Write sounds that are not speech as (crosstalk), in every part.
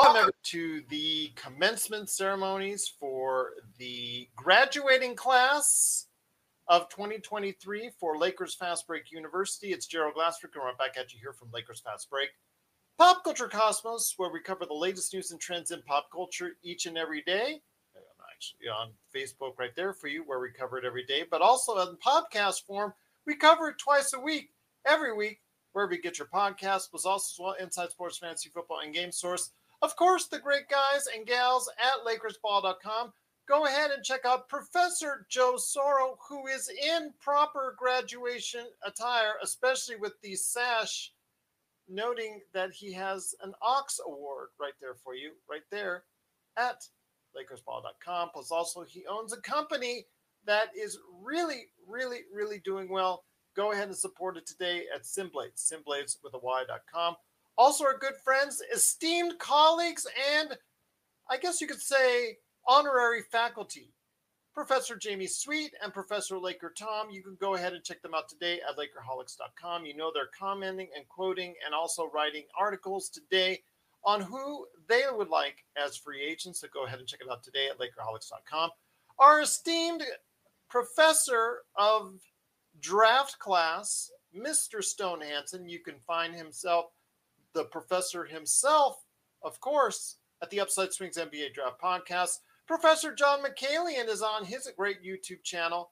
Welcome to the commencement ceremonies for the graduating class of 2023 for Lakers Fast Break University. It's Gerald Glassford coming right back at you here from Lakers Fast Break. Pop Culture Cosmos, where we cover the latest news and trends in pop culture each and every day. I'm Actually, on Facebook, right there for you, where we cover it every day, but also in podcast form, we cover it twice a week, every week, wherever you get your podcast. Was also well, Inside Sports Fantasy Football and Game Source. Of course, the great guys and gals at LakersBall.com. Go ahead and check out Professor Joe Soro, who is in proper graduation attire, especially with the sash, noting that he has an Ox Award right there for you, right there at LakersBall.com. Plus, also, he owns a company that is really, really, really doing well. Go ahead and support it today at SynBlades, SynBlades with a Y.com. Also, our good friends, esteemed colleagues, and I guess you could say honorary faculty, Professor Jamie Sweet and Professor Laker Tom. You can go ahead and check them out today at Lakerholics.com. You know they're commenting and quoting and also writing articles today on who they would like as free agents. So go ahead and check it out today at Lakerholics.com. Our esteemed professor of draft class, Mr. Stone Hansen, you can find himself the professor himself, of course, at the Upside Swings NBA Draft Podcast. Professor John Mikaelian is on his great YouTube channel.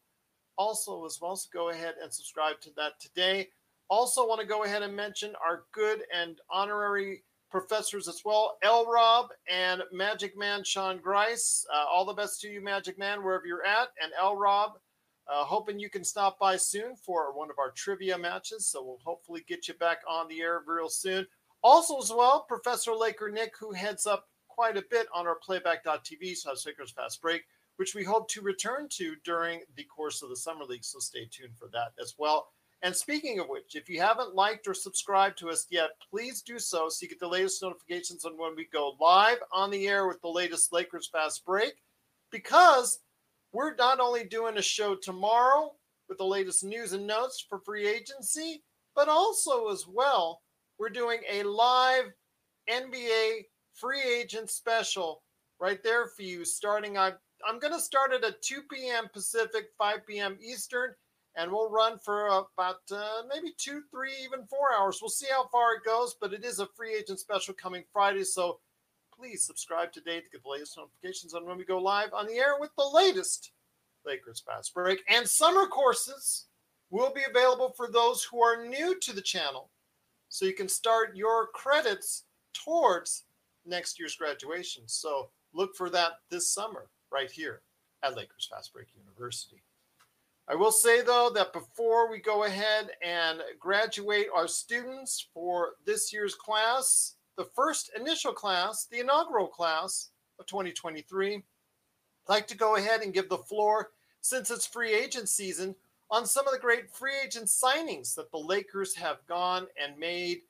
Also, as well, so go ahead and subscribe to that today. Also, want to go ahead and mention our good and honorary professors as well, L. Rob and Magic Man Sean Grice. Uh, all the best to you, Magic Man, wherever you're at. And L. Rob, uh, hoping you can stop by soon for one of our trivia matches. So we'll hopefully get you back on the air real soon. Also, as well, Professor Laker Nick, who heads up quite a bit on our playback.tv slash Lakers Fast Break, which we hope to return to during the course of the Summer League. So stay tuned for that as well. And speaking of which, if you haven't liked or subscribed to us yet, please do so so you get the latest notifications on when we go live on the air with the latest Lakers Fast Break. Because we're not only doing a show tomorrow with the latest news and notes for free agency, but also as well we're doing a live NBA free agent special right there for you starting on I'm going to start it at 2 p.m. Pacific, 5 p.m. Eastern, and we'll run for about uh, maybe two, three, even four hours. We'll see how far it goes, but it is a free agent special coming Friday. So please subscribe today to get the latest notifications on when we go live on the air with the latest Lakers Fast Break. And summer courses will be available for those who are new to the channel so you can start your credits towards next year's graduation. So look for that this summer right here at Lakers Fast Break University. I will say though that before we go ahead and graduate our students for this year's class, the first initial class, the inaugural class of 2023, I'd like to go ahead and give the floor since it's free agent season on some of the great free agent signings that the Lakers have gone and made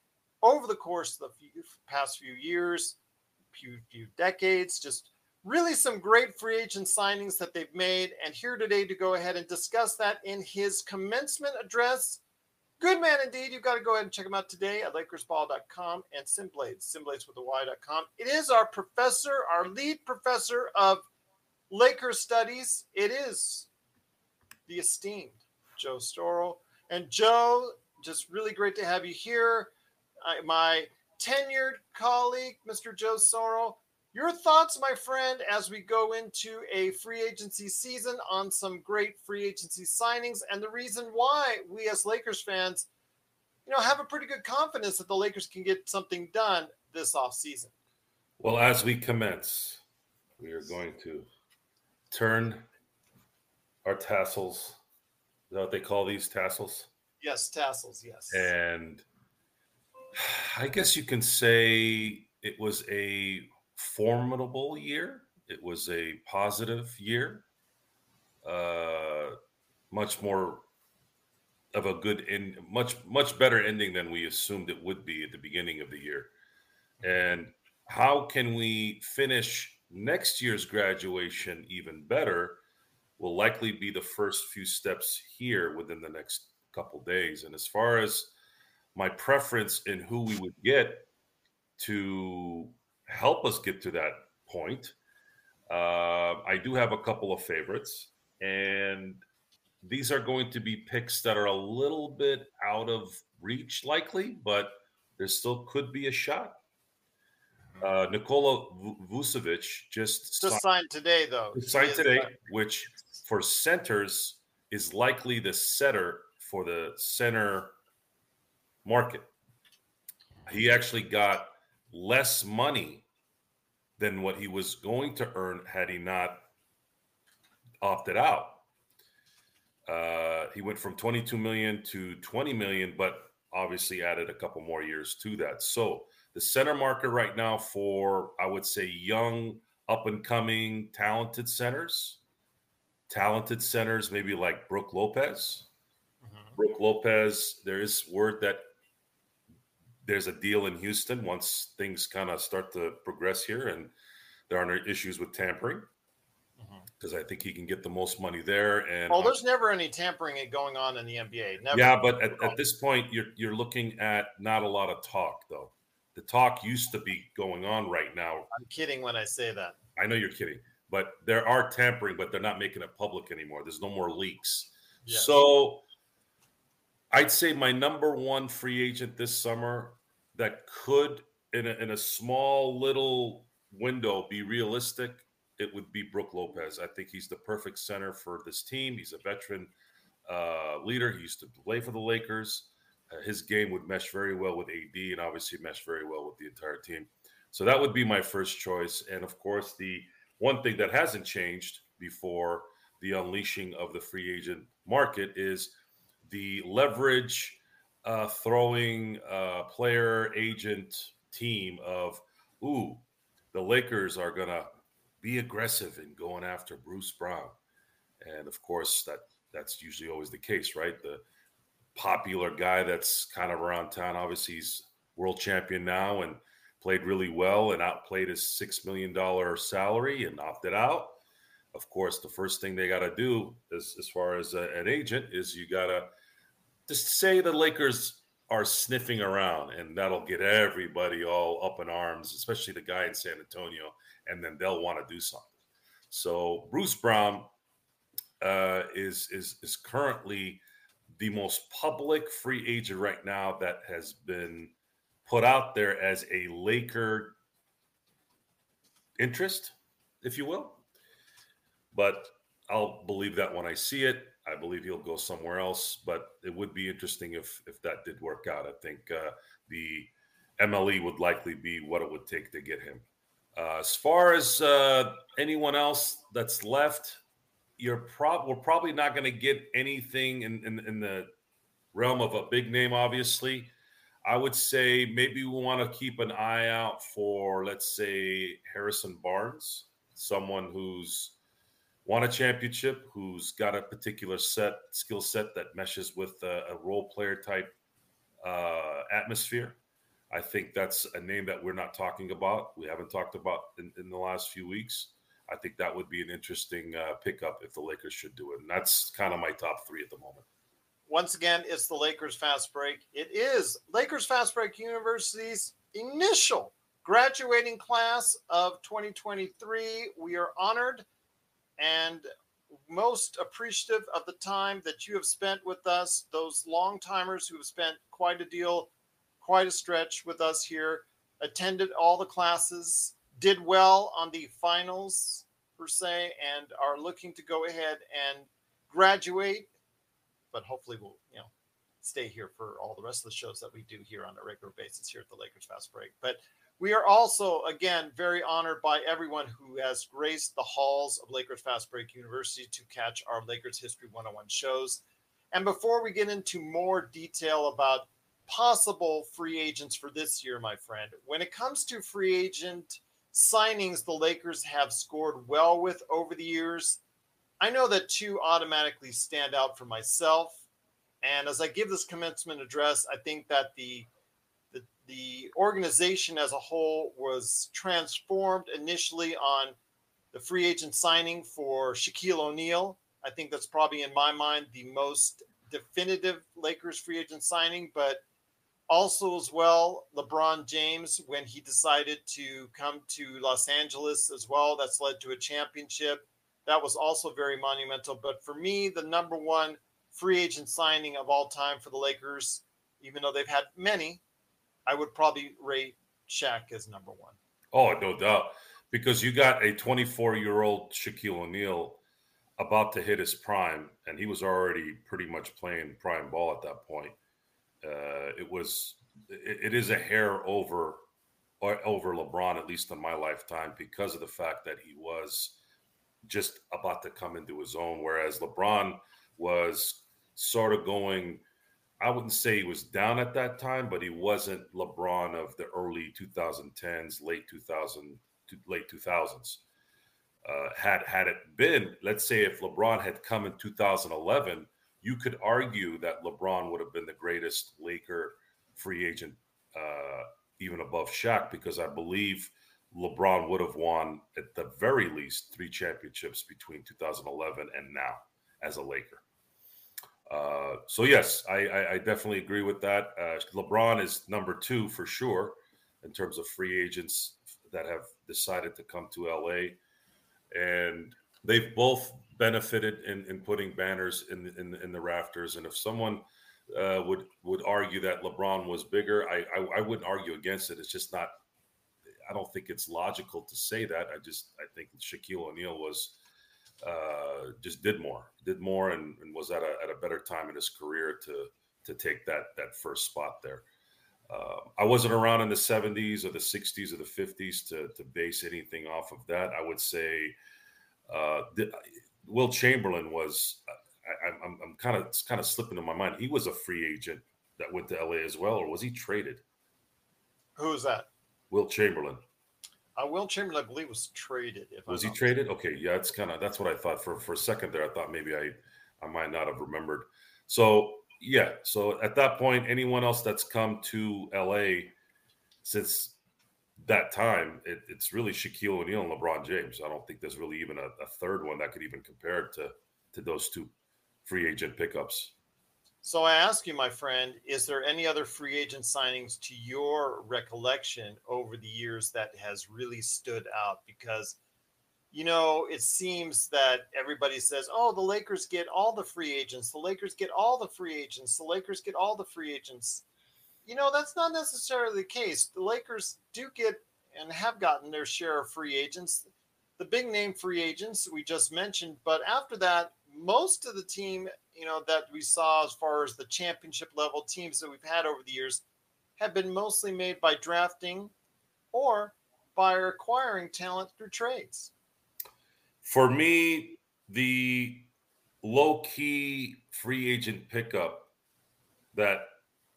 over the course of the few, past few years, few, few decades. Just really some great free agent signings that they've made. And here today to go ahead and discuss that in his commencement address. Good man indeed. You've got to go ahead and check him out today at LakersBall.com and SynBlades, SynBlades with a Y.com. It is our professor, our lead professor of Lakers studies. It is the esteemed Joe Soro. And Joe, just really great to have you here. I, my tenured colleague, Mr. Joe Soro. Your thoughts, my friend, as we go into a free agency season on some great free agency signings and the reason why we as Lakers fans, you know, have a pretty good confidence that the Lakers can get something done this off season. Well, as we commence, we are going to turn our tassels that what they call these tassels? Yes, tassels, yes. And (sighs) I guess you can say it was a formidable year. It was a positive year. Uh, much more of a good end, much much better ending than we assumed it would be at the beginning of the year. And how can we finish next year's graduation even better? Will likely be the first few steps here within the next couple days. And as far as my preference in who we would get to help us get to that point. Uh, I do have a couple of favorites, and these are going to be picks that are a little bit out of reach, likely, but there still could be a shot. Uh, Nikola Vucevic just, just signed, signed today, though. Signed today, which for centers is likely the setter for the center market. He actually got less money than what he was going to earn had he not opted out. Uh, he went from 22 million to 20 million, but obviously added a couple more years to that. So the center market right now for I would say young, up and coming, talented centers, talented centers, maybe like Brook Lopez. Mm-hmm. Brook Lopez, there is word that there's a deal in Houston once things kind of start to progress here and there aren't issues with tampering because mm-hmm. I think he can get the most money there. And oh, there's never any tampering going on in the NBA. Never. Yeah, but at, at, this point, you're you're looking at not a lot of talk though. The talk used to be going on right now. I'm kidding when I say that. I know you're kidding, but there are tampering, but they're not making it public anymore. There's no more leaks. Yes. So I'd say my number one free agent this summer that could, in a, in a small little window, be realistic it would be Brook Lopez. I think he's the perfect center for this team. He's a veteran uh, leader. He used to play for the Lakers. Uh, his game would mesh very well with AD and obviously mesh very well with the entire team. So that would be my first choice. And of course, the one thing that hasn't changed before the unleashing of the free agent market is the leverage uh, throwing uh, player agent team of, ooh, the Lakers are going to be aggressive in going after Bruce Brown. And of course, that that's usually always the case, right? The popular guy that's kind of around town. Obviously, he's world champion now and played really well and outplayed his six million dollar salary and opted out. Of course, the first thing they got to do, as as far as a, an agent, is you got to just say the Lakers are sniffing around, and that'll get everybody all up in arms, especially the guy in San Antonio and then they'll want to do something. So Bruce Brown uh, is is is currently the most public free agent right now that has been put out there as a Laker interest, if you will. But I'll believe that when I see it. I believe he'll go somewhere else, but it would be interesting if if that did work out. I think uh, the MLE would likely be what it would take to get him. Uh, as far as uh, anyone else that's left, you're prob we're probably not going to get anything in, in, in the realm of a big name. Obviously, I would say maybe we want to keep an eye out for, let's say, Harrison Barnes, someone who's won a championship, who's got a particular set skill set that meshes with a, a role player type uh, atmosphere. I think that's a name that we're not talking about. We haven't talked about in, in the last few weeks. I think that would be an interesting uh, pickup if the Lakers should do it. And that's kind of my top three at the moment. Once again, it's the Lakers Fast Break. It is Lakers Fast Break University's initial graduating class of 2023. We are honored and most appreciative of the time that you have spent with us, those long timers who have spent quite a deal quite a stretch with us here, attended all the classes, did well on the finals per se, and are looking to go ahead and graduate. But hopefully, we'll you know stay here for all the rest of the shows that we do here on a regular basis here at the Lakers Fast Break. But we are also, again, very honored by everyone who has graced the halls of Lakers Fast Break University to catch our Lakers History 101 shows. And before we get into more detail about possible free agents for this year, my friend. When it comes to free agent signings, the Lakers have scored well with over the years. I know that two automatically stand out for myself. And as I give this commencement address, I think that the the, the organization as a whole was transformed initially on the free agent signing for Shaquille O'Neal. I think that's probably in my mind the most definitive Lakers free agent signing, but Also, as well, LeBron James, when he decided to come to Los Angeles as well, that's led to a championship. That was also very monumental. But for me, the number one free agent signing of all time for the Lakers, even though they've had many, I would probably rate Shaq as number one. Oh, no doubt. Because you got a 24 year old Shaquille O'Neal about to hit his prime, and he was already pretty much playing prime ball at that point. Uh, it was, it, it is a hair over, over LeBron, at least in my lifetime, because of the fact that he was just about to come into his own. Whereas LeBron was sort of going, I wouldn't say he was down at that time, but he wasn't LeBron of the early 2010s, late 2000, late 2000s. Uh, had had it been, let's say, if LeBron had come in 2011, you could argue that LeBron would have been the greatest Laker free agent, uh, even above Shaq, because I believe LeBron would have won at the very least three championships between 2011 and now as a Laker. Uh, so yes, I, I, I, definitely agree with that. Uh, LeBron is number two for sure in terms of free agents that have decided to come to LA, and they've both benefited in, in putting banners in, in in the rafters. And if someone uh, would would argue that LeBron was bigger, I, I I wouldn't argue against it. It's just not. I don't think it's logical to say that. I just I think Shaquille O'Neal was uh, just did more, did more, and, and, was at a, at a better time in his career to to take that that first spot there. Uh, I wasn't around in the 70s or the 60s or the 50s to to base anything off of that. I would say uh, the, Wilt Chamberlain was. I, I'm, I'm kind of it's kind of slipping in my mind. He was a free agent that went to LA as well, or was he traded? Who is that? Wilt Chamberlain. Uh, Wilt Chamberlain, I believe, was traded. If was he traded? Okay, yeah, it's kind of that's what I thought for for a second there. I thought maybe I I might not have remembered. So yeah, so at that point, anyone else that's come to LA since that time, it, it's really Shaquille O'Neal and LeBron James. I don't think there's really even a, a third one that could even compare to to those two free agent pickups. So I ask you, my friend, is there any other free agent signings to your recollection over the years that has really stood out? Because, you know, it seems that everybody says, oh, the Lakers get all the free agents. The Lakers get all the free agents. The Lakers get all the free agents. You know, that's not necessarily the case. The Lakers do get and have gotten their share of free agents. The big name free agents we just mentioned, but after that, most of the team you know that we saw as far as the championship level teams that we've had over the years have been mostly made by drafting or by acquiring talent through trades. For me, the low key free agent pickup that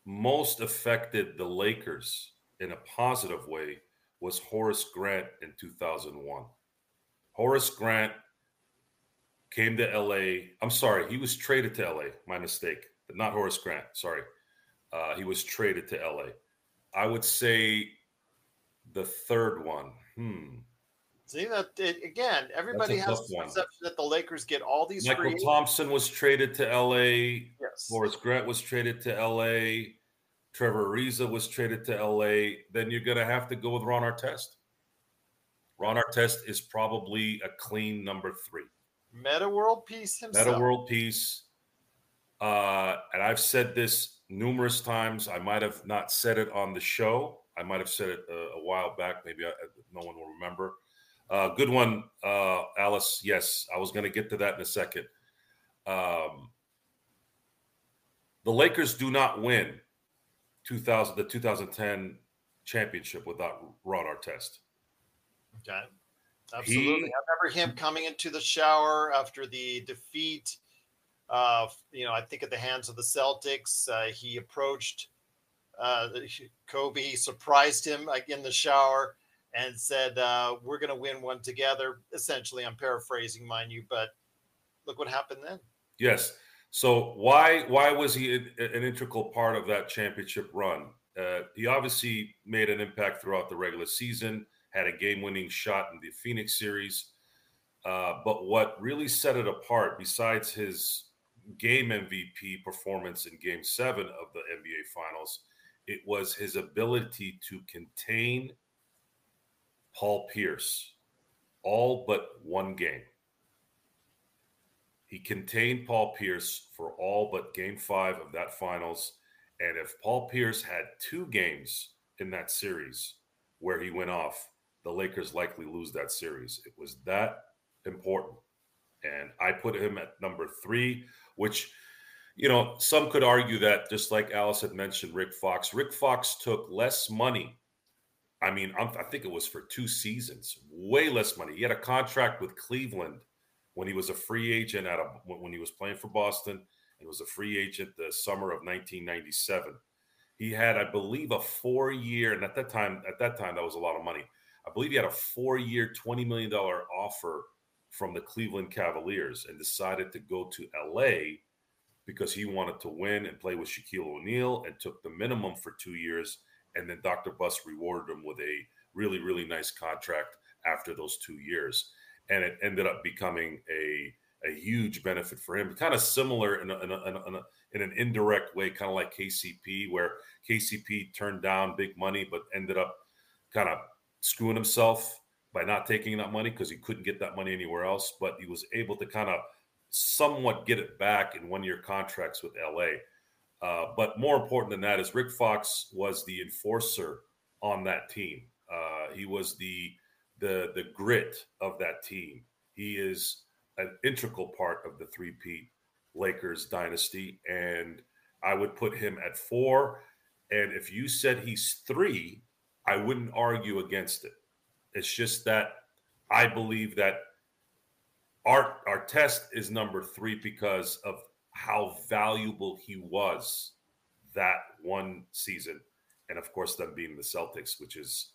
most affected the Lakers in a positive way was Horace Grant in 2001. Horace Grant came to LA. I'm sorry, he was traded to LA. My mistake. Not Horace Grant. Sorry. Uh, he was traded to LA. I would say the third one. Hmm. See that it, again. Everybody has the perception that the Lakers get all these. Mychal Thompson was traded to LA. Yes. Horace Grant was traded to LA. Trevor Ariza was traded to LA. Then you're going to have to go with Ron Artest. Ron Artest is probably a clean number three. Metta World Peace himself. Metta World Peace. Uh, and I've said this numerous times. I might have not said it on the show. I might have said it a, a while back. Maybe I, no one will remember. Uh, good one, uh, Alice. Yes, I was going to get to that in a second. Um, the Lakers do not win 2000 the 2010 championship without Ron Artest. Okay. Absolutely. He, I remember him coming into the shower after the defeat. Uh, you know, I think at the hands of the Celtics, uh, he approached uh, Kobe, surprised him like in the shower, and said, uh, "We're going to win one together." Essentially, I'm paraphrasing, mind you, but look what happened then. Yes. So why why was he an integral part of that championship run? Uh, he obviously made an impact throughout the regular season had a game winning shot in the Phoenix series. Uh, but what really set it apart, besides his game MVP performance in game seven of the NBA Finals, it was his ability to contain Paul Pierce all but one game. He contained Paul Pierce for all but game five of that finals. And if Paul Pierce had two games in that series where he went off, the Lakers likely lose that series. It was that important. And I put him at number three, which, you know, some could argue that just like Alice had mentioned, Rick Fox, Rick Fox took less money. I mean, I'm, I think it was for two seasons, way less money. He had a contract with Cleveland when he was a free agent at a, when he was playing for Boston and was a free agent the summer of 1997. He had, I believe, a four-year, and at that time, at that time, that was a lot of money. I believe he had a four-year, twenty million dollar offer from the Cleveland Cavaliers, and decided to go to LA because he wanted to win and play with Shaquille O'Neal, and took the minimum for two years. And then Dr. Buss rewarded him with a really, really nice contract after those two years, and it ended up becoming a a huge benefit for him. Kind of similar in, a, in, a, in, a, in an indirect way, kind of like KCP, where KCP turned down big money but ended up kind of screwing himself by not taking that money because he couldn't get that money anywhere else. But he was able to kind of somewhat get it back in one year contracts with LA. Uh, but more important than that is Rick Fox was the enforcer on that team. Uh, he was the the the grit of that team. He is an integral part of the three-peat Lakers dynasty, and I would put him at four. And if you said he's three, I wouldn't argue against it. It's just that I believe that our Artest is number three because of how valuable he was that one season, and of course them being the Celtics, which is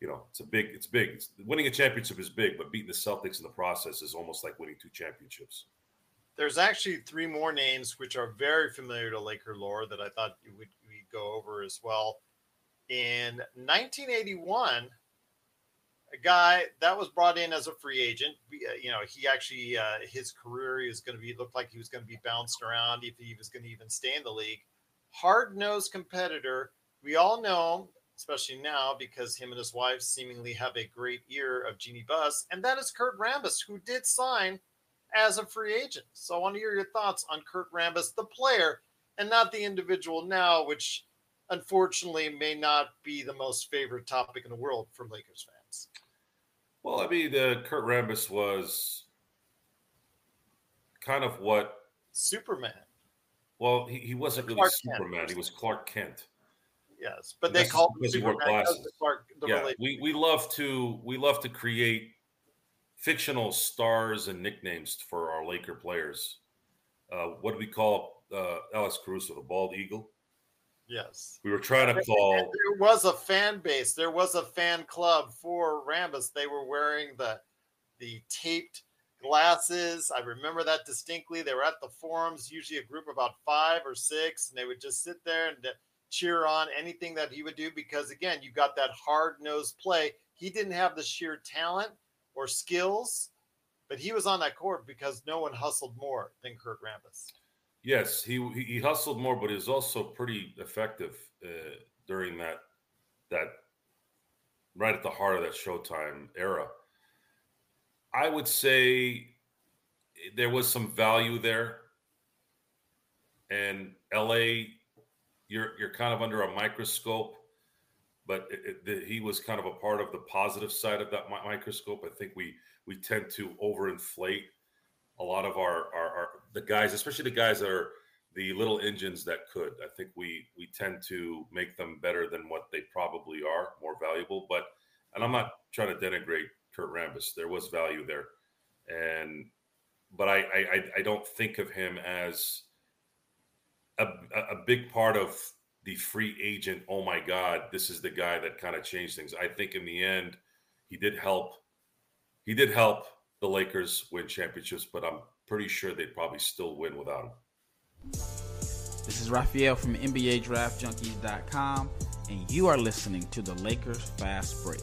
you know, it's a big, it's big. It's, winning a championship is big, but beating the Celtics in the process is almost like winning two championships. There's actually three more names which are very familiar to Laker lore that I thought you would go over as well. In 1981, a guy that was brought in as a free agent. Uh, you know, he actually uh, his career is going to be looked like he was going to be bounced around if he was going to even stay in the league. Hard nosed competitor. We all know especially now because him and his wife seemingly have a great ear of Jeanie Buss, and that is Kurt Rambis, who did sign as a free agent. So I want to hear your thoughts on Kurt Rambis, the player, and not the individual now, which unfortunately may not be the most favorite topic in the world for Lakers fans. Well, I mean, uh, Kurt Rambis was kind of what Superman. Well, he, he wasn't really Superman. Kent. He was Clark Kent yes, but they called him Superman. The Clark, the yeah, we we love to we love to create fictional stars and nicknames for our Laker players. Uh, what do we call uh, Alex Caruso, the bald eagle? Yes. We were trying to call. And there was a fan base. There was a fan club for Rambis. They were wearing the the taped glasses. I remember that distinctly. They were at the forums, usually a group of about five or six, and they would just sit there and uh, cheer on anything that he would do because again, you got that hard nosed play. He didn't have the sheer talent or skills, but he was on that court because no one hustled more than Kurt Rambis. Yes, he he hustled more, but he was also pretty effective uh, during that that right at the heart of that Showtime era. I would say there was some value there, and LA you're you're kind of under a microscope but it, it, he was kind of a part of the positive side of that microscope i think we we tend to overinflate a lot of our, our, our the guys especially the guys that are the little engines that could i think we we tend to make them better than what they probably are more valuable but and i'm not trying to denigrate kurt rambis there was value there and but i i i don't think of him as a, a big part of the free agent. Oh my God, this is the guy that kind of changed things. I think in the end, he did help. He did help the Lakers win championships, but I'm pretty sure they'd probably still win without him. This is Raphael from NBA Draft Junkies.com, and you are listening to the Lakers Fast Break.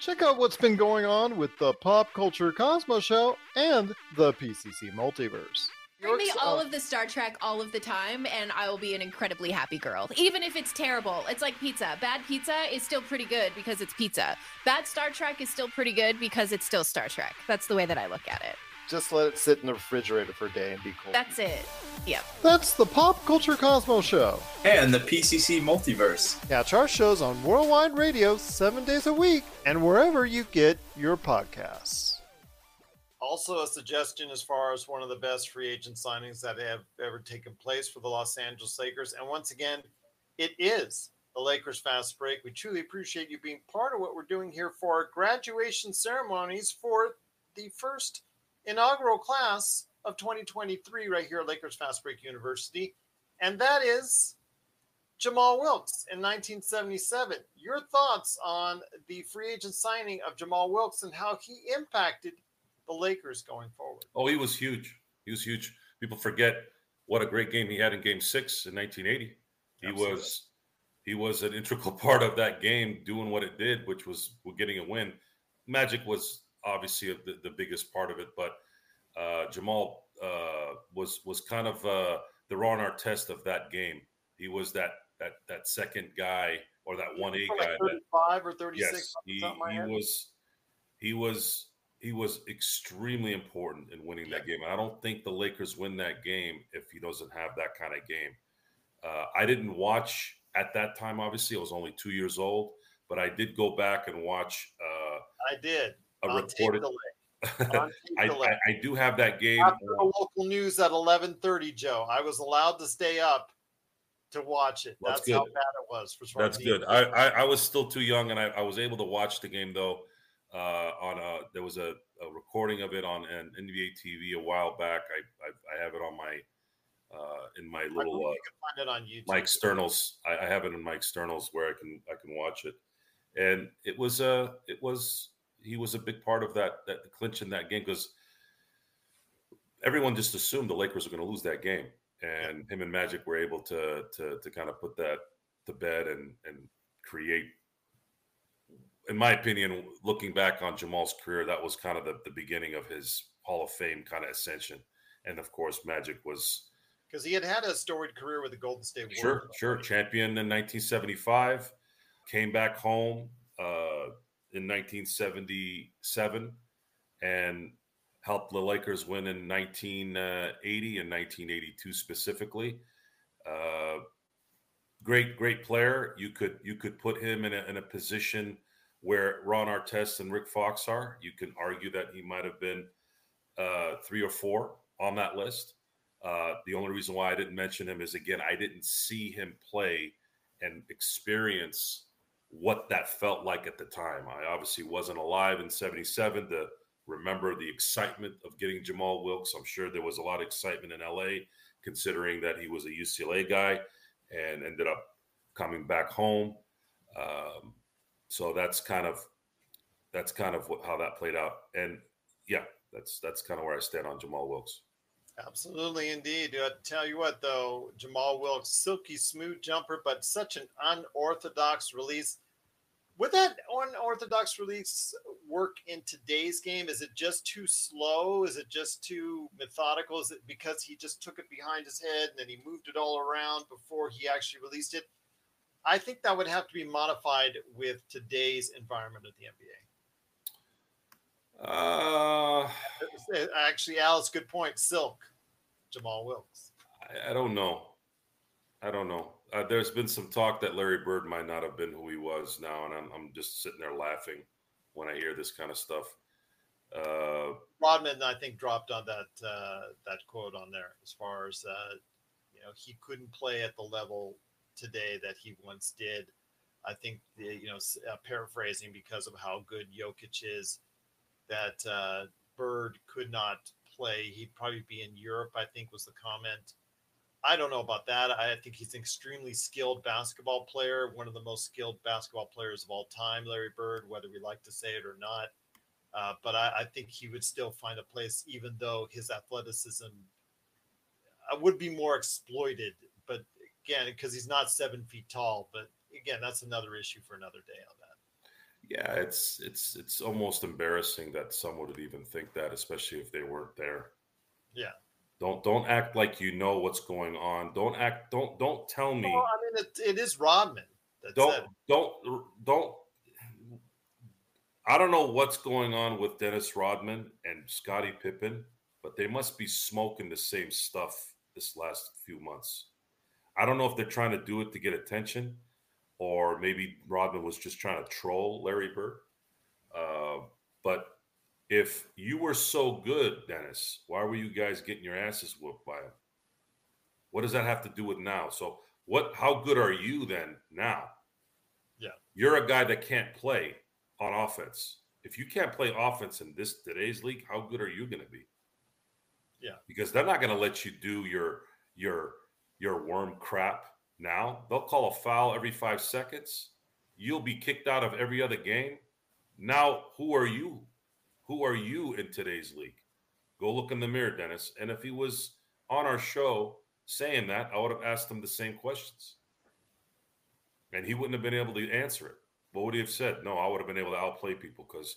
Check out what's been going on with the Pop Culture Cosmos Show and the PCC Multiverse. Bring me all of the Star Trek all of the time, and I will be an incredibly happy girl. Even if it's terrible, it's like pizza. Bad pizza is still pretty good because it's pizza. Bad Star Trek is still pretty good because it's still Star Trek. That's the way that I look at it. Just let it sit in the refrigerator for a day and be cool. That's it. Yep. That's the Pop Culture Cosmos Show. And the PCC Multiverse. Catch our shows on Worldwide Radio seven days a week and wherever you get your podcasts. Also, a suggestion as far as one of the best free agent signings that have ever taken place for the Los Angeles Lakers. And once again, it is the Lakers Fast Break. We truly appreciate you being part of what we're doing here for graduation ceremonies for the first inaugural class of 2023 right here at Lakers Fast Break University. And that is Jamal Wilkes in 1977. Your thoughts on the free agent signing of Jamal Wilkes and how he impacted the Lakers going forward? Oh, he was huge. He was huge. People forget what a great game he had in Game Six in 1980. He Absolutely. was he was an integral (laughs) part of that game, doing what it did, which was getting a win. Magic was obviously the, the biggest part of it, but uh, Jamal uh, was was kind of uh, the Ron Artest of that game. He was that that that second guy or that one A guy. Thirty five or thirty six. Yes, he, he was he was he was extremely important in winning that game. And I don't think the Lakers win that game if he doesn't have that kind of game. Uh, I didn't watch at that time. Obviously, I was only two years old, but I did go back and watch. Uh, I did a recorded. (laughs) I, I, I, do have that game. After the local news at eleven thirty, Joe, I was allowed to stay up to watch it. That's, That's how bad it was. For sure. That's good. I, I, I was still too young, and I, I was able to watch the game though uh, on there was a, a, recording of it on an NBA TV a while back. I I, I have it on my uh, in my little uh, find it on YouTube. my externals. I, I, have it in my externals where I can I can watch it, and it was a uh, it was he was a big part of that that clinch in that game because everyone just assumed the Lakers were going to lose that game, and him and Magic were able to to to kind of put that to bed and and create in my opinion, looking back on Jamal's career, that was kind of the, the beginning of his Hall of Fame kind of ascension. And of course, Magic was because he had had a storied career with the Golden State Warriors. Sure, sure. Champion in 1975, came back home uh, in 1977, and helped the Lakers win in 1980 and 1982 specifically. Uh, great, great player. You could you could put him in a, in a position where Ron Artest and Rick Fox are. You can argue that he might have been uh, three or four on that list. Uh, the only reason why I didn't mention him is again, I didn't see him play and experience what that felt like at the time. I obviously wasn't alive in 77 to remember the excitement of getting Jamal Wilkes. I'm sure there was a lot of excitement in LA, considering that he was a UCLA guy and ended up coming back home. Um, so that's kind of that's kind of what, how that played out. And yeah, that's that's kind of where I stand on Jamal Wilkes. Absolutely, indeed. I tell you what, though, Jamal Wilkes, silky smooth jumper, but such an unorthodox release. Would that unorthodox release work in today's game? Is it just too slow? Is it just too methodical? Is it because he just took it behind his head and then he moved it all around before he actually released it? I think that would have to be modified with today's environment of the NBA. Uh, Actually, Alice, good point. Silk, Jamal Wilkes. I, I don't know. I don't know. Uh, there's been some talk that Larry Bird might not have been who he was now, and I'm, I'm just sitting there laughing when I hear this kind of stuff. Uh, Rodman, I think, dropped on that uh, that quote on there as far as uh, you know he couldn't play at the level today that he once did. I think the, you know, uh, paraphrasing because of how good Jokic is, that uh, Bird could not play. He'd probably be in Europe. I think was the comment. I don't know about that. I think he's an extremely skilled basketball player, one of the most skilled basketball players of all time, Larry Bird, whether we like to say it or not. Uh, but I, I, think he would still find a place, even though his athleticism uh, would be more exploited. But again because he's not seven feet tall. But again, that's another issue for another day on that. Yeah, it's it's it's almost embarrassing that someone would even think that, especially if they weren't there. Yeah, Don't don't act like you know what's going on. Don't act. Don't don't tell me. Well, I mean, it, it is Rodman. Don't don't don't. I don't know what's going on with Dennis Rodman and Scottie Pippen, but they must be smoking the same stuff this last few months. I don't know if they're trying to do it to get attention, or maybe Rodman was just trying to troll Larry Bird. Uh, but if you were so good, Dennis, why were you guys getting your asses whooped by him? What does that have to do with now? So, what? How good are you then now? Yeah, you're a guy that can't play on offense. If you can't play offense in this today's league, how good are you going to be? Yeah, because they're not going to let you do your your your worm crap now. They'll call a foul every five seconds. You'll be kicked out of every other game. Now, who are you who are you in today's league? Go look in the mirror, Dennis. And if he was on our show saying that, I would have asked him the same questions. And he wouldn't have been able to answer it. What would he have said? No, I would have been able to outplay people because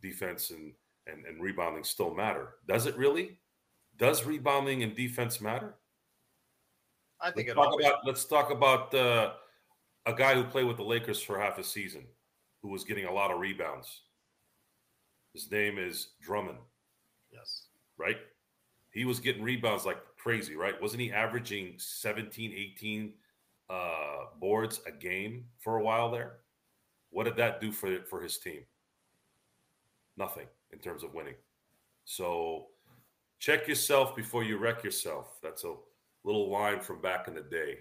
defense and, and, and rebounding still matter. Does it really? Does rebounding and defense matter? I think let's talk about let's talk about uh, a guy who played with the Lakers for half a season, who was getting a lot of rebounds. His name is Drummond, yes. right? He was getting rebounds like crazy, right? Wasn't he averaging 17, 18 uh, boards a game for a while there? What did that do for for his team? Nothing in terms of winning. So check yourself before you wreck yourself. That's a little line from back in the day,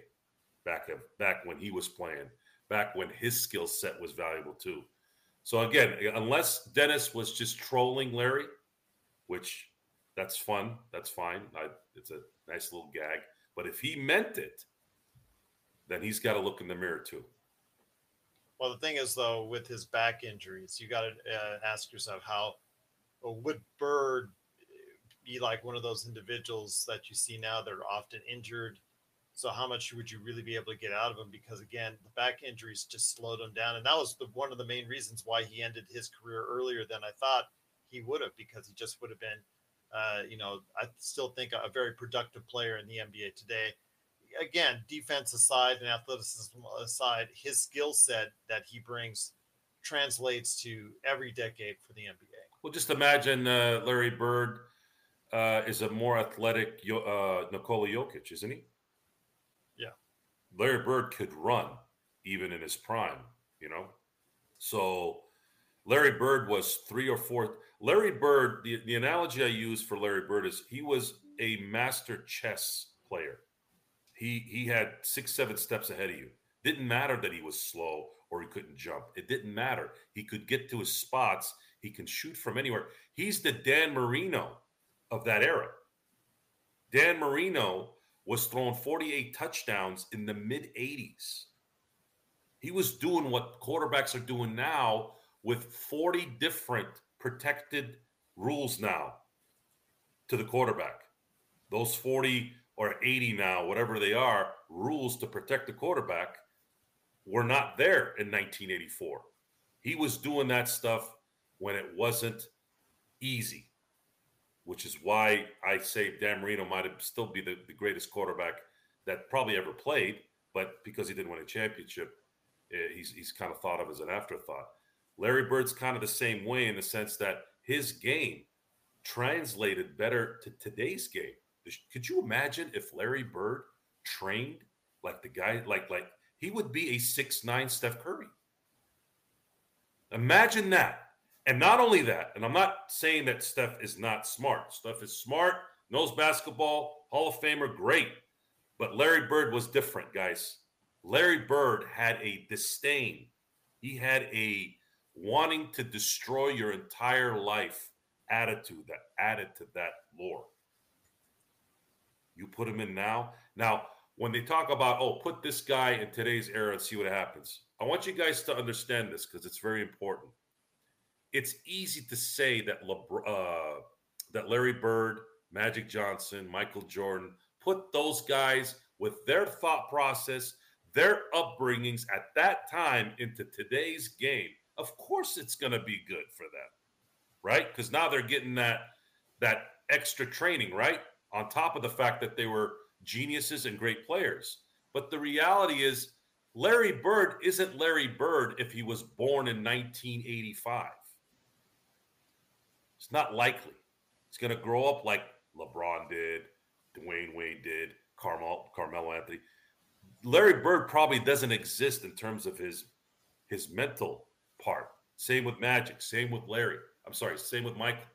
back of, back when he was playing, back when his skill set was valuable too. So again, unless Dennis was just trolling Larry, which that's fun, that's fine. I, it's a nice little gag. But if he meant it, then he's got to look in the mirror too. Well, the thing is, though, with his back injuries, you got to uh, ask yourself how well, would Bird be like one of those individuals that you see now that are often injured? So how much would you really be able to get out of him? Because again, the back injuries just slowed him down, and that was the, one of the main reasons why he ended his career earlier than I thought he would have, because he just would have been, uh, you know, I still think a, very productive player in the NBA today. Again, defense aside and athleticism aside, his skill set that he brings translates to every decade for the NBA. Well, just imagine uh, Larry Bird uh, is a more athletic uh, Nikola Jokic, isn't he? Yeah. Larry Bird could run even in his prime, you know? So Larry Bird was three or four. Larry Bird, the, the analogy I use for Larry Bird is he was a master chess player. He he had six, seven steps ahead of you. Didn't matter that he was slow or he couldn't jump. It didn't matter. He could get to his spots. He can shoot from anywhere. He's the Dan Marino of that era. Dan Marino was throwing 48 touchdowns in the mid 80s. He was doing what quarterbacks are doing now with 40 different protected rules now to the quarterback. Those 40 or 80 now, whatever they are, rules to protect the quarterback were not there in 1984. He was doing that stuff when it wasn't easy which is why I say Dan Marino might still be the, the greatest quarterback that probably ever played, but because he didn't win a championship, eh, he's, he's kind of thought of as an afterthought. Larry Bird's kind of the same way in the sense that his game translated better to today's game. Could you imagine if Larry Bird trained like the guy, like like he would be a six nine Steph Curry? Imagine that. And not only that, and I'm not saying that Steph is not smart. Steph is smart, knows basketball, Hall of Famer, great. But Larry Bird was different, guys. Larry Bird had a disdain. He had a wanting to destroy your entire life attitude that added to that lore. You put him in now. Now, when they talk about, oh, put this guy in today's era and see what happens, I want you guys to understand this because it's very important it's easy to say that LeBron, uh, that Larry Bird, Magic Johnson, Michael Jordan put those guys with their thought process, their upbringings at that time into today's game. Of course, it's going to be good for them, right? Because now they're getting that that extra training, right? on top of the fact that they were geniuses and great players. But the reality is, Larry Bird isn't Larry Bird if he was born in 1985. It's not likely. He's going to grow up like LeBron did, Dwyane Wade did, Carmel, Carmelo Anthony. Larry Bird probably doesn't exist in terms of his his mental part. Same with Magic. Same with Larry. I'm sorry. Same with Michael.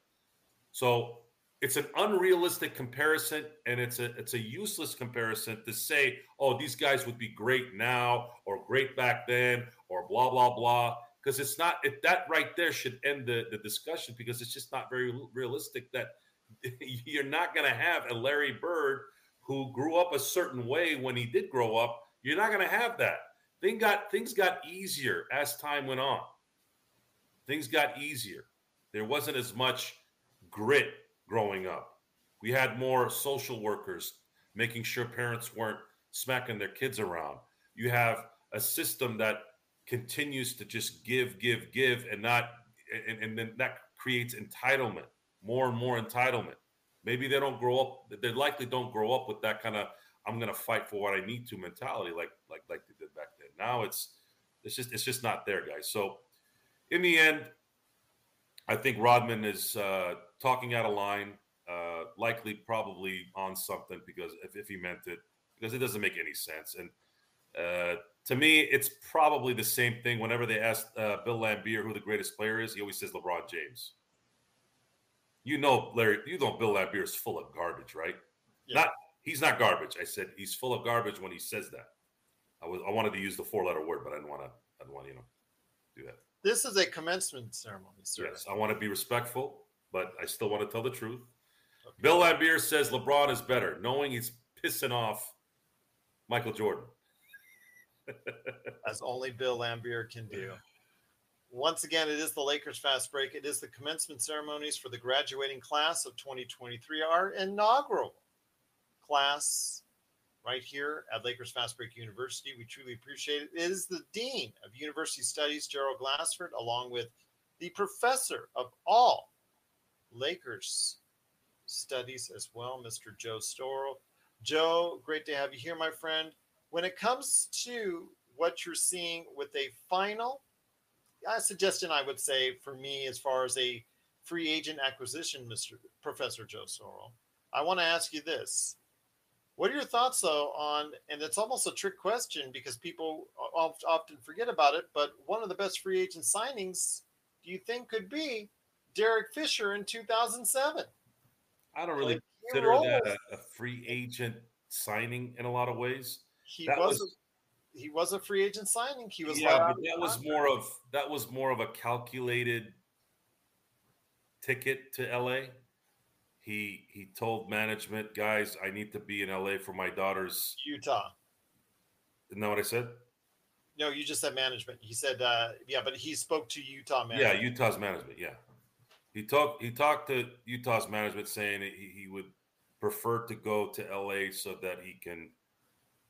So it's an unrealistic comparison, and it's a it's a useless comparison to say, oh, these guys would be great now or great back then or blah blah blah. Because it's not it, that right there should end the, the discussion because it's just not very realistic that (laughs) you're not going to have a Larry Bird who grew up a certain way when he did grow up. You're not going to have that. Thing got things got easier as time went on. Things got easier. There wasn't as much grit growing up. We had more social workers making sure parents weren't smacking their kids around. You have a system that continues to just give, give, give, and not, and, and then that creates entitlement, more and more entitlement. Maybe they don't grow up. They likely don't grow up with that kind of "I'm going to fight for what I need to" mentality, like like like they did back then. Now it's it's just it's just not there, guys. So in the end, I think Rodman is uh, talking out of line, uh, likely probably on something because if, if he meant it, because it doesn't make any sense. And uh, to me, it's probably the same thing. Whenever they ask uh, Bill Laimbeer who the greatest player is, he always says LeBron James. You know, Larry, you know Bill Laimbeer is full of garbage, right? Yeah. Not he's not garbage. I said he's full of garbage when he says that. I was I wanted to use the four letter word, but I didn't want to. I didn't want to, you know, do that. This is a commencement ceremony, sir. Yes, I want to be respectful, but I still want to tell the truth. Okay. Bill Laimbeer says LeBron is better, knowing he's pissing off Michael Jordan. As only Bill Laimbeer can do. Once again, it is the Lakers fast break. It is the commencement ceremonies for the graduating class of 2023, our inaugural class right here at Lakers Fast Break University. We truly appreciate it. It is the Dean of University Studies, Gerald Glassford, along with the professor of all Lakers studies as well, Mr. Joe Soro. Joe, great to have you here, my friend. When it comes to what you're seeing with a final, a suggestion I would say for me as far as a free agent acquisition, Mr. Professor Joe Soro, I want to ask you this. What are your thoughts, though, on, and it's almost a trick question because people often forget about it, but one of the best free agent signings do you think could be Derek Fisher in 2007? I don't really like, consider that a, a, free agent signing in a lot of ways. He that was, was a, he was a free agent signing. He was yeah, but that was more of that was more of a calculated ticket to LA he he told management guys i need to be in la for my daughter's utah. Isn't that what i said? No you just said management. He said uh yeah but he spoke to utah management. yeah utah's management yeah. He talked he talked to utah's management saying he, he would prefer to go to la so that he can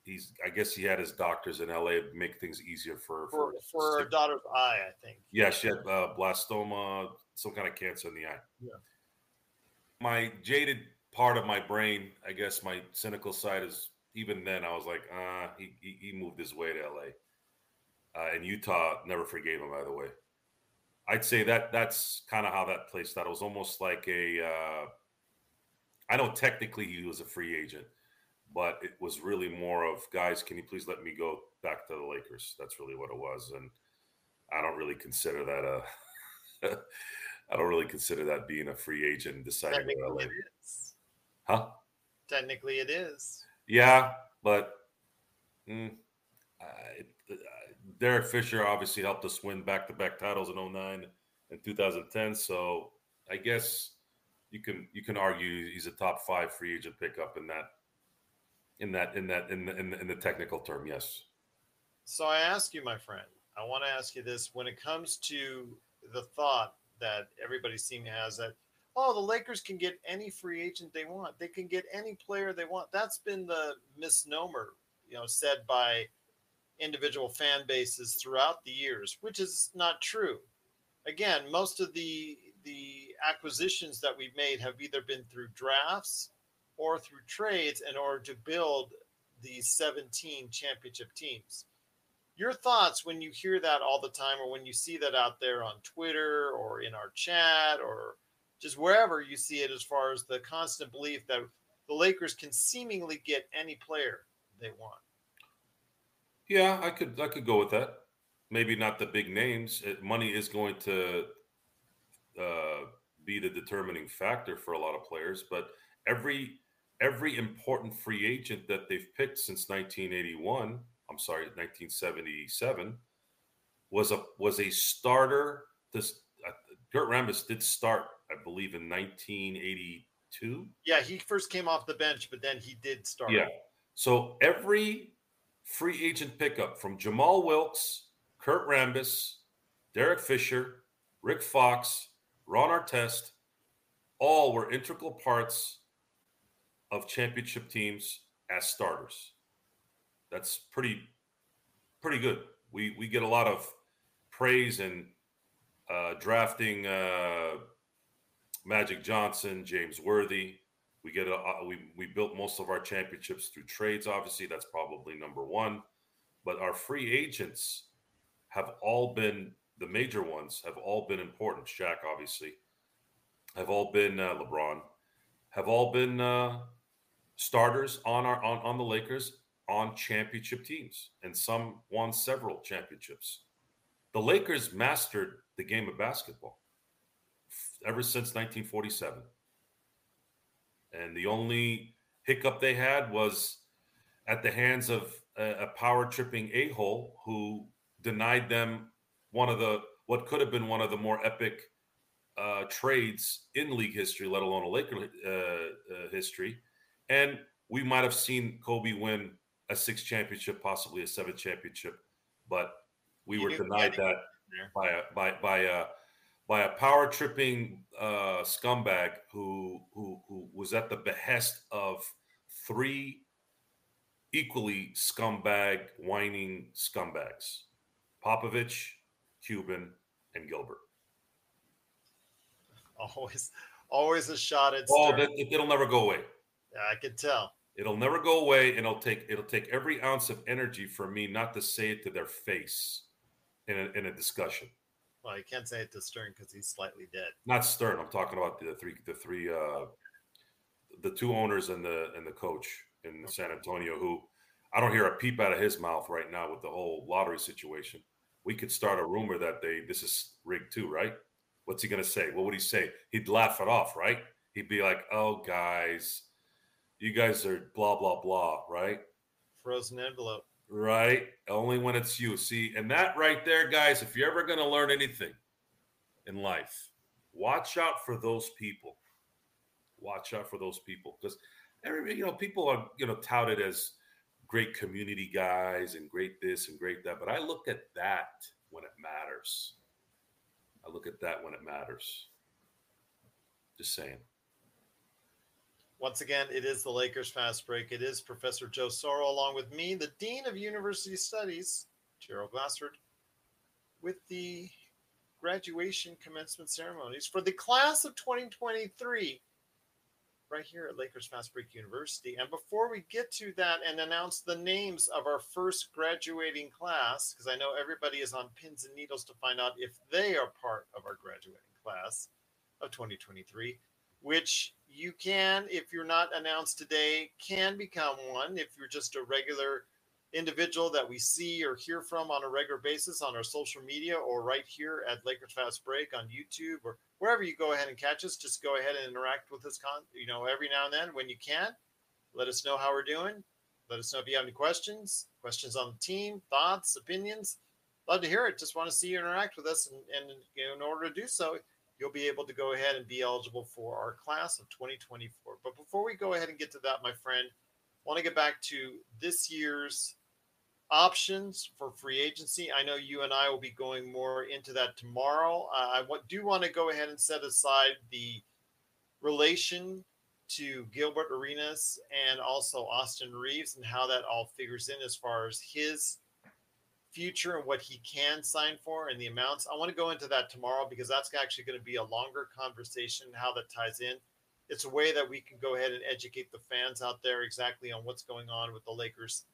he's i guess he had his doctors in la make things easier for for, for, for her daughter's eye i think yeah she had uh, blastoma some kind of cancer in the eye yeah my jaded part of my brain, I guess my cynical side is even then I was like, ah, uh, he, he moved his way to LA. Uh, and Utah never forgave him, by the way. I'd say that that's kind of how that placed out. It was almost like a. Uh, I know technically he was a free agent, but it was really more of guys. Can you please let me go back to the Lakers? That's really what it was, and I don't really consider that a (laughs) I don't really consider that being a free agent deciding Technically it is. Huh? Technically, it is. Yeah, but mm, uh, Derek Fisher obviously helped us win back-to-back titles in 09 and 2010. So I guess you can you can argue he's a top five free agent pickup in that in that in that in the, in the, in the technical term. Yes. So I ask you, my friend. I want to ask you this: when it comes to the thought that everybody seems to has that oh the Lakers can get any free agent they want. They can get any player they want. That's been the misnomer, you know, said by individual fan bases throughout the years, which is not true. Again, most of the the acquisitions that we've made have either been through drafts or through trades in order to build these 17 championship teams. Your thoughts when you hear that all the time, or when you see that out there on Twitter or in our chat or just wherever you see it, as far as the constant belief that the Lakers can seemingly get any player they want. Yeah, I could I could go with that. Maybe not the big names. Money is going to uh, be the determining factor for a lot of players, but every every important free agent that they've picked since 1981, I'm sorry, 1977, was a was a starter. This uh, Kurt Rambis did start, I believe, in 1982. Yeah, he first came off the bench, but then he did start. Yeah. So every free agent pickup from Jamal Wilkes, Kurt Rambis, Derek Fisher, Rick Fox, Ron Artest, all were integral parts of championship teams as starters. That's pretty pretty good. We we get a lot of praise and uh, drafting uh, Magic Johnson, James Worthy. We get a, uh, we we built most of our championships through trades. Obviously, that's probably number one. But our free agents have all been the major ones have all been important. Shaq, obviously, have all been uh, LeBron, have all been uh, starters on our on, on the Lakers on championship teams, and some won several championships. The Lakers mastered the game of basketball ever since 1947. And the only hiccup they had was at the hands of a, a power tripping a hole who denied them one of the what could have been one of the more epic uh, trades in league history, let alone a Laker uh, uh, history. And we might have seen Kobe win a six championship, possibly a seven championship, but we were denied that by a by by a by a power tripping uh, scumbag who who who was at the behest of three equally scumbag whining scumbags, Popovich, Cuban, and Gilbert. Always, always a shot at. Oh, that, it'll never go away. Yeah, I can tell. It'll never go away, and it'll take it'll take every ounce of energy for me not to say it to their face in a, in a discussion. Well, you can't say it to Stern because he's slightly dead. Not Stern. I'm talking about the three the three uh, the two owners and the and the coach in okay. San Antonio who I don't hear a peep out of his mouth right now with the whole lottery situation. We could start a rumor that they this is rigged too, right? What's he going to say? What would he say? He'd laugh it off, right? He'd be like, "Oh, guys, you guys are blah blah blah," right? Frozen envelope. Right. Only when it's you. See, and that right there, guys, if you're ever going to learn anything in life, watch out for those people. Watch out for those people because every you know people are you know touted as great community guys and great this and great that, but I look at that when it matters. I look at that when it matters. Just saying. Once again, it is the Lakers Fast Break. It is Professor Joe Soro along with me, the Dean of University Studies, Gerald Glassford, with the graduation commencement ceremonies for the class of 2023 right here at Lakers Fast Break University. And before we get to that and announce the names of our first graduating class, because I know everybody is on pins and needles to find out if they are part of our graduating class of 2023, which you can, if you're not announced today, can become one if you're just a regular individual that we see or hear from on a regular basis on our social media or right here at Lakers Fast Break on YouTube or wherever you go ahead and catch us. Just go ahead and interact with us, con- you know, every now and then when you can. Let us know how we're doing. Let us know if you have any questions, questions on the team, thoughts, opinions. Love to hear it. Just want to see you interact with us, and, and in order to do so, you'll be able to go ahead and be eligible for our class of 2024. But before we go ahead and get to that, my friend, I want to get back to this year's options for free agency. I know you and I will be going more into that tomorrow. Uh, I do want to go ahead and set aside the relation to Gilbert Arenas and also Austin Reaves and how that all figures in as far as his future and what he can sign for and the amounts. I want to go into that tomorrow because that's actually going to be a longer conversation, how that ties in. it's a way that we can go ahead and educate the fans out there exactly on what's going on with the Lakers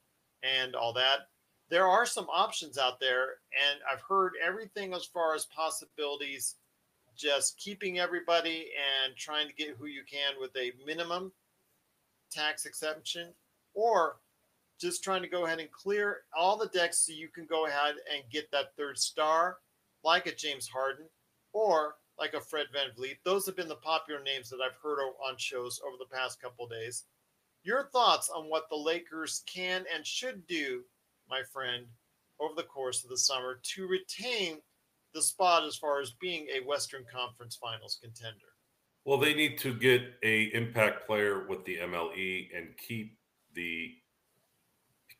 and all that. There are some options out there, and I've heard everything as far as possibilities, just keeping everybody and trying to get who you can with a minimum tax exemption, or just trying to go ahead and clear all the decks so you can go ahead and get that third star, like a James Harden, or like a Fred VanVleet. Those have been the popular names that I've heard on shows over the past couple days. Your thoughts on what the Lakers can and should do, my friend, over the course of the summer to retain the spot as far as being a Western Conference Finals contender? Well, they need to get a impact player with the MLE and keep the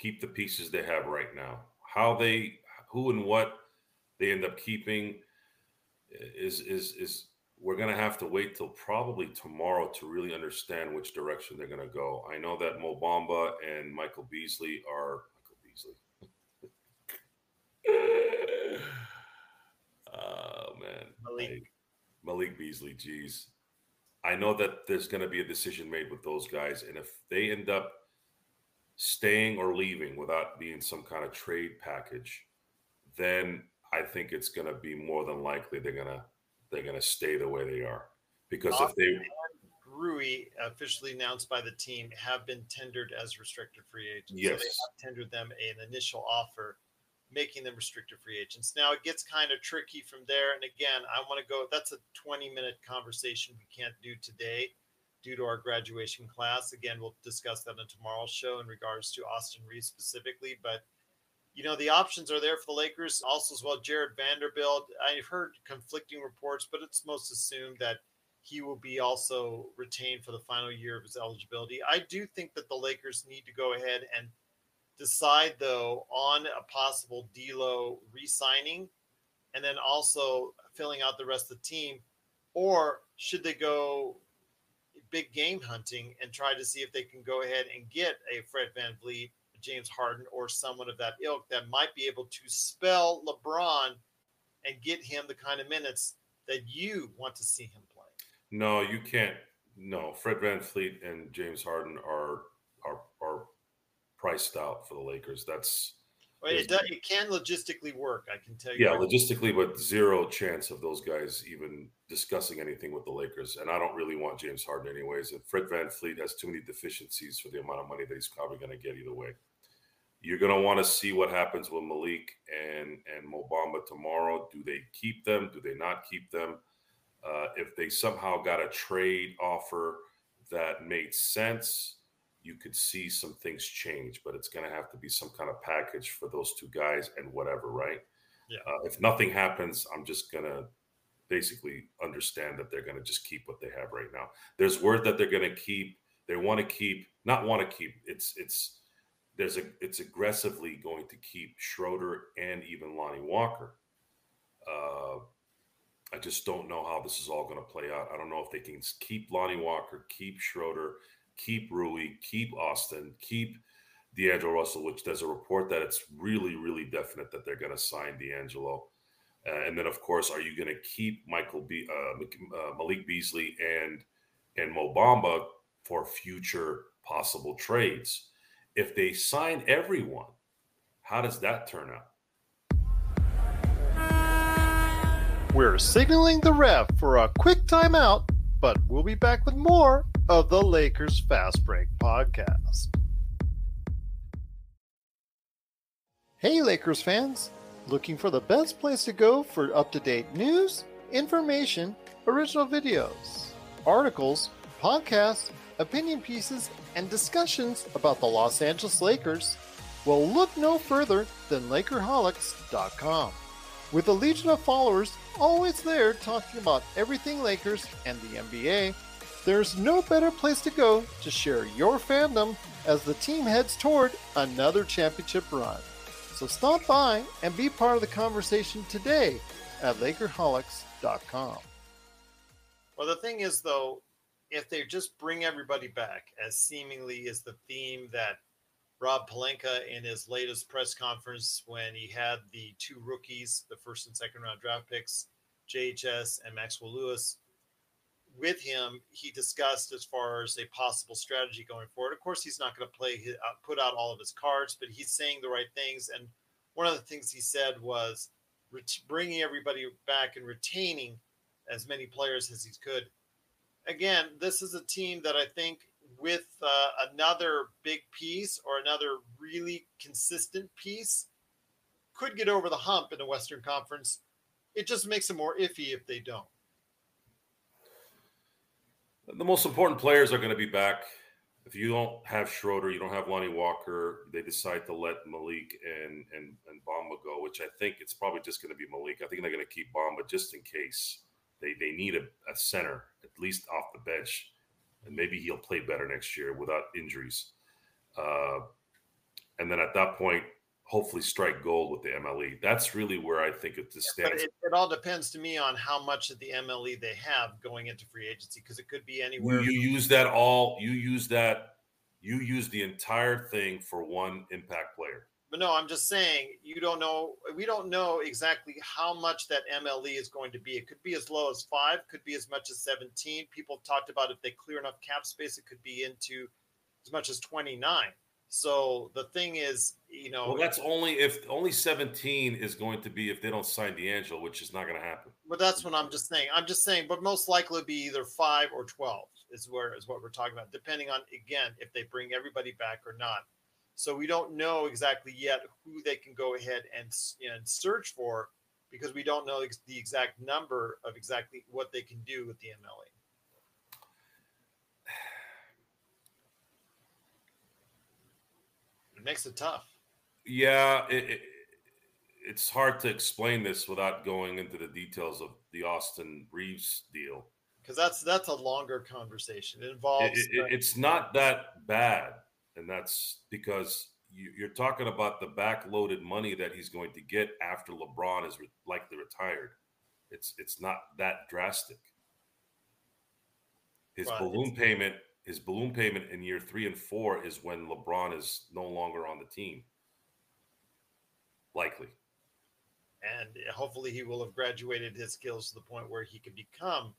keep the pieces they have right now. How they who and what they end up keeping is is is we're going to have to wait till probably tomorrow to really understand which direction they're going to go. I know that Mo Bamba and Michael Beasley are Michael Beasley. (laughs) oh man, Malik. Malik Beasley. Geez, I know that there's going to be a decision made with those guys, and if they end up staying or leaving without being some kind of trade package, then I think it's going to be more than likely they're going to they're going to stay the way they are because if they Rui officially announced by the team have been tendered as restricted free agents. Yes. So they have tendered them an initial offer, making them restricted free agents. Now it gets kind of tricky from there. And again, I want to go. That's a 20 minute conversation we can't do today due to our graduation class. Again, we'll discuss that in tomorrow's show in regards to Austin Reaves specifically, but you know, the options are there for the Lakers. Also, as well, Jarred Vanderbilt. I've heard conflicting reports, but it's most assumed that he will be also retained for the final year of his eligibility. I do think that the Lakers need to go ahead and decide, though, on a possible D'Lo re-signing, and then also filling out the rest of the team, or should they go big game hunting and try to see if they can go ahead and get a Fred VanVleet James Harden or someone of that ilk that might be able to spell LeBron and get him the kind of minutes that you want to see him play. No, you can't. No, Fred VanVleet and James Harden are are are priced out for the Lakers. That's it, does, it can logistically work. I can tell you. Yeah, logistically, but zero chance of those guys even discussing anything with the Lakers. And I don't really want James Harden anyways. And Fred VanVleet has too many deficiencies for the amount of money that he's probably going to get either way. You're going to want to see what happens with Malik and and Mo Bamba tomorrow. Do they keep them? Do they not keep them? Uh, if they somehow got a trade offer that made sense, you could see some things change. But it's going to have to be some kind of package for those two guys and whatever, right? Yeah. Uh, if nothing happens, I'm just going to basically understand that they're going to just keep what they have right now. There's word that they're going to keep. They want to keep, not want to keep. It's it's there's a it's aggressively going to keep Schroeder and even Lonnie Walker. Uh, I just don't know how this is all going to play out. I don't know if they can keep Lonnie Walker, keep Schroeder, keep Rui, keep Austin, keep D'Angelo Russell, which there's a report that it's really, really definite that they're going to sign D'Angelo. Uh, and then, of course, are you going to keep Michael B, uh, uh, Malik Beasley and and Mo Bamba for future possible trades? if they sign everyone, how does that turn out? We're signaling the ref for a quick timeout, but we'll be back with more of the Lakers Fast Break podcast. Hey, Lakers fans! Looking for the best place to go for up to date news, information, original videos, articles, podcasts, opinion pieces, and discussions about the Los Angeles Lakers, well, look no further than Lakerholics.com. With a legion of followers always there talking about everything Lakers and the NBA, there's no better place to go to share your fandom as the team heads toward another championship run. So stop by and be part of the conversation today at Lakerholics.com. Well, the thing is, though, if they just bring everybody back, as seemingly is the theme that Rob Pelinka in his latest press conference when he had the two rookies, the first and second round draft picks, JHS and Maxwell Lewis, with him, he discussed as far as a possible strategy going forward. Of course, he's not going to play his, uh, put out all of his cards, but he's saying the right things. And one of the things he said was ret- bringing everybody back and retaining as many players as he could. Again, this is a team that I think with uh, another big piece or another really consistent piece could get over the hump in the Western Conference. It just makes it more iffy if they don't. The most important players are going to be back. If you don't have Schroeder, you don't have Lonnie Walker. They decide to let Malik and and and Bamba go, which I think it's probably just going to be Malik. I think they're going to keep Bamba just in case they they need a, a center at least off the bench, and maybe he'll play better next year without injuries. Uh, and then at that point, hopefully strike gold with the MLE. That's really where I think it just But stands. it, it all depends to me on how much of the MLE they have going into free agency because it could be anywhere. You, you use that all. You use that. You use the entire thing for one impact player. But no, I'm just saying you don't know. We don't know exactly how much that MLE is going to be. It could be as low as five, could be as much as 17. People have talked about if they clear enough cap space, it could be into as much as 29. So the thing is, you know, Well, that's only if only 17 is going to be if they don't sign D'Angelo, which is not going to happen. but that's what I'm just saying. I'm just saying, but most likely be either five or 12 is where is what we're talking about, depending on again if they bring everybody back or not. So we don't know exactly yet who they can go ahead and and search for because we don't know the exact number of exactly what they can do with the MLE. Makes it tough. Yeah, it, it, it's hard to explain this without going into the details of the Austin Reaves deal. because that's that's a longer conversation. It involves it- it- it's not that bad, and that's because you, you're talking about the backloaded money that he's going to get after LeBron is re- likely retired. It's it's not that drastic. His Right, balloon it's- payment, his balloon payment in year three and four is when LeBron is no longer on the team. Likely. and hopefully he will have graduated his skills to the point where he can become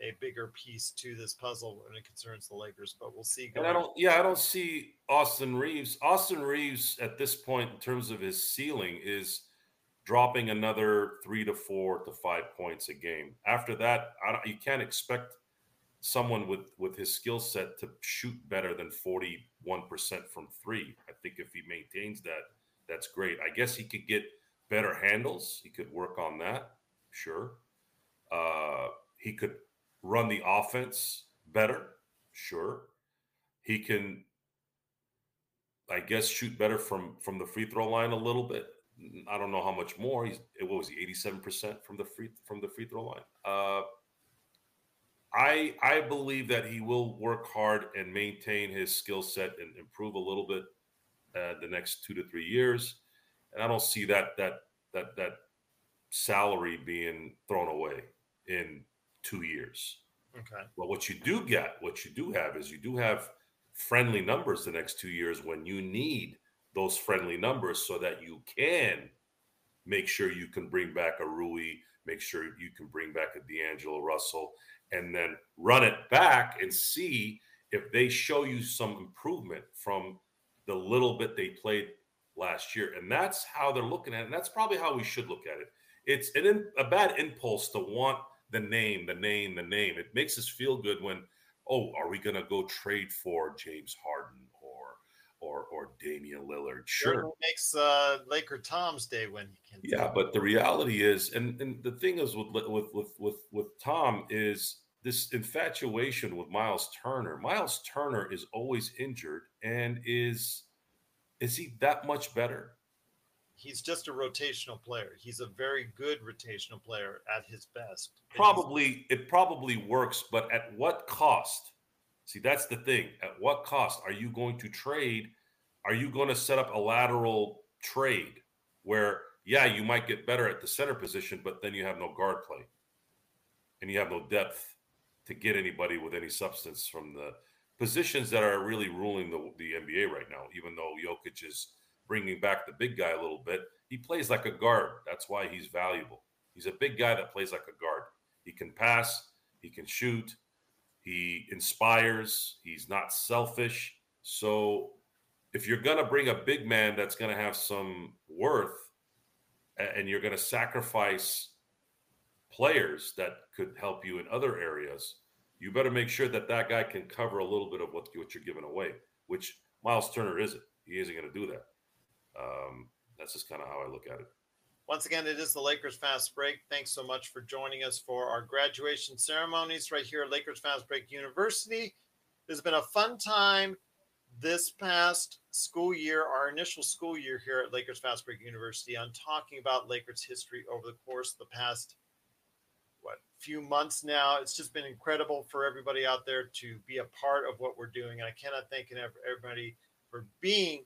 a bigger piece to this puzzle when it concerns the Lakers. But we'll see. And I don't, yeah, I don't see Austin Reaves. Austin Reaves at this point, in terms of his ceiling, is dropping another three to four to five points a game. After that, I don't, you can't expect someone with with his skill set to shoot better than forty one percent from three. I think if he maintains that, that's great. I guess he could get better handles. He could work on that. Sure. Uh, he could run the offense better. Sure he can i guess shoot better from from the free throw line a little bit i don't know how much more he's what was he 87% from the free from the free throw line uh i i believe that he will work hard and maintain his skill set and improve a little bit uh, the next two to three years and i don't see that that that that salary being thrown away in two years okay. well, what you do get, what you do have is you do have friendly numbers the next two years when you need those friendly numbers so that you can make sure you can bring back a Rui, make sure you can bring back a D'Angelo Russell, and then run it back and see if they show you some improvement from the little bit they played last year. And that's how they're looking at it. And that's probably how we should look at it. It's an, a bad impulse to want the name, the name, the name. It makes us feel good when, oh, are we going to go trade for James Harden or or Damian Lillard? Sure. Makes uh, Laker Tom's day when he can. Yeah, but the reality is, and, and the thing is with with with with with Tom is this infatuation with Miles Turner. Miles Turner is always injured, and is is he that much better? he's just a rotational player. He's a very good rotational player at his best. Probably it probably works, but at what cost? See, that's the thing. At what cost are you going to trade? Are you going to set up a lateral trade where, yeah, you might get better at the center position, but then you have no guard play and you have no depth to get anybody with any substance from the positions that are really ruling the, the NBA right now, even though Jokic is bringing back the big guy a little bit. He plays like a guard. That's why he's valuable. He's a big guy that plays like a guard. He can pass, he can shoot, He inspires. He's not selfish. So if you're going to bring a big man that's going to have some worth and you're going to sacrifice players that could help you in other areas, you better make sure that that guy can cover a little bit of what, what you're giving away, which Miles Turner isn't. He isn't going to do that. Um, that's just kind of how I look at it. Once again, it is the Lakers Fast Break. Thanks so much for joining us for our graduation ceremonies right here at Lakers Fast Break University. It's been a fun time this past school year, our initial school year here at Lakers Fast Break University, on talking about Lakers history over the course of the past what few months now. It's just been incredible for everybody out there to be a part of what we're doing. And I cannot thank everybody for being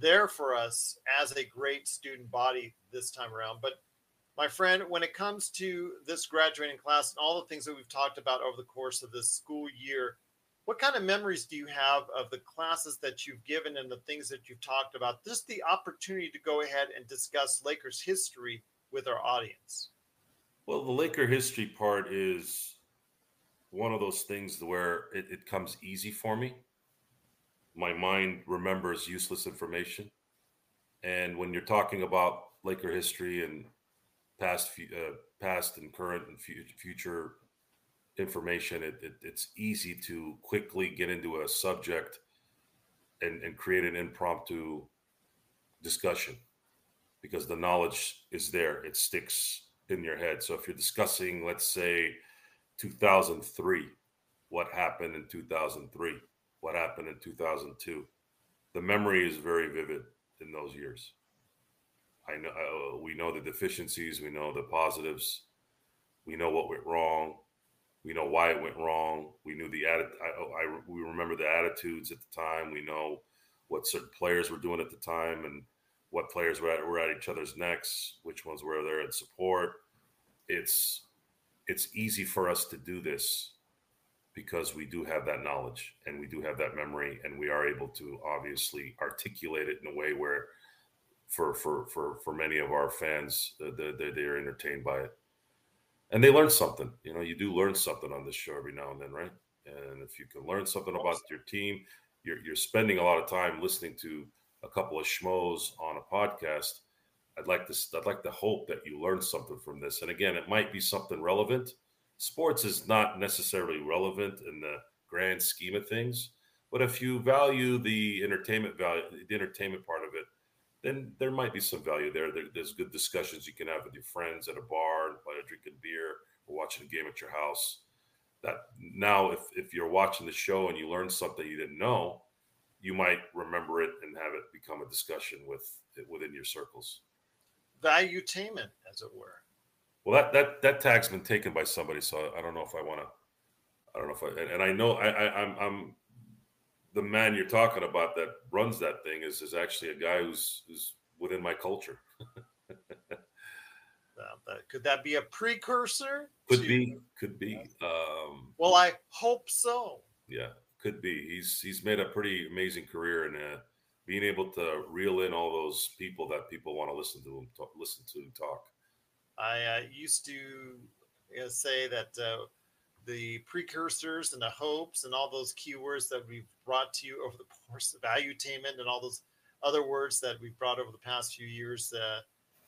there for us as a great student body this time around. But my friend, when it comes to this graduating class and all the things that we've talked about over the course of this school year, what kind of memories do you have of the classes that you've given and the things that you've talked about? Just the opportunity to go ahead and discuss Lakers history with our audience. Well, the Laker history part is one of those things where it, it comes easy for me. My mind remembers useless information. And when you're talking about Laker history and past, uh, past and current and future information, it, it, it's easy to quickly get into a subject and, and create an impromptu discussion because the knowledge is there. It sticks in your head. So if you're discussing, let's say, 2003, what happened in 2003, what happened in 2002, the memory is very vivid in those years. I know uh, we know the deficiencies, we know the positives, we know what went wrong, we know why it went wrong. We knew the atti- I, I, we remember the attitudes at the time. We know what certain players were doing at the time and what players were at, were at each other's necks, which ones were there in support. It's it's easy for us to do this because we do have that knowledge and we do have that memory and we are able to obviously articulate it in a way where for for for for many of our fans uh, they, they're entertained by it and they learn something. You know, you do learn something on this show every now and then, right? And if you can learn something about your team, you're you're spending a lot of time listening to a couple of schmoes on a podcast. I'd like to I'd like to hope that you learn something from this. And again, it might be something relevant. Sports is not necessarily relevant in the grand scheme of things, but if you value the entertainment value, the entertainment part of it, then there might be some value there. there. There's good discussions you can have with your friends at a bar by drinking beer or watching a game at your house. That now, if if you're watching the show and you learn something you didn't know, you might remember it and have it become a discussion with within your circles. Value Valuetainment, as it were. Well, that that that tag's been taken by somebody, so I don't know if I want to. I don't know if I and, and I know I, I I'm I'm the man you're talking about that runs that thing is is actually a guy who's who's within my culture. (laughs) could that be a precursor? Could to... be, could be. Um, well, I hope so. Yeah, could be. He's he's made a pretty amazing career in uh, being able to reel in all those people that people want to listen to him talk, listen to talk. I uh, used to you know, say that uh, the precursors and the hopes and all those keywords that we've brought to you over the course of valuetainment and all those other words that we've brought over the past few years uh,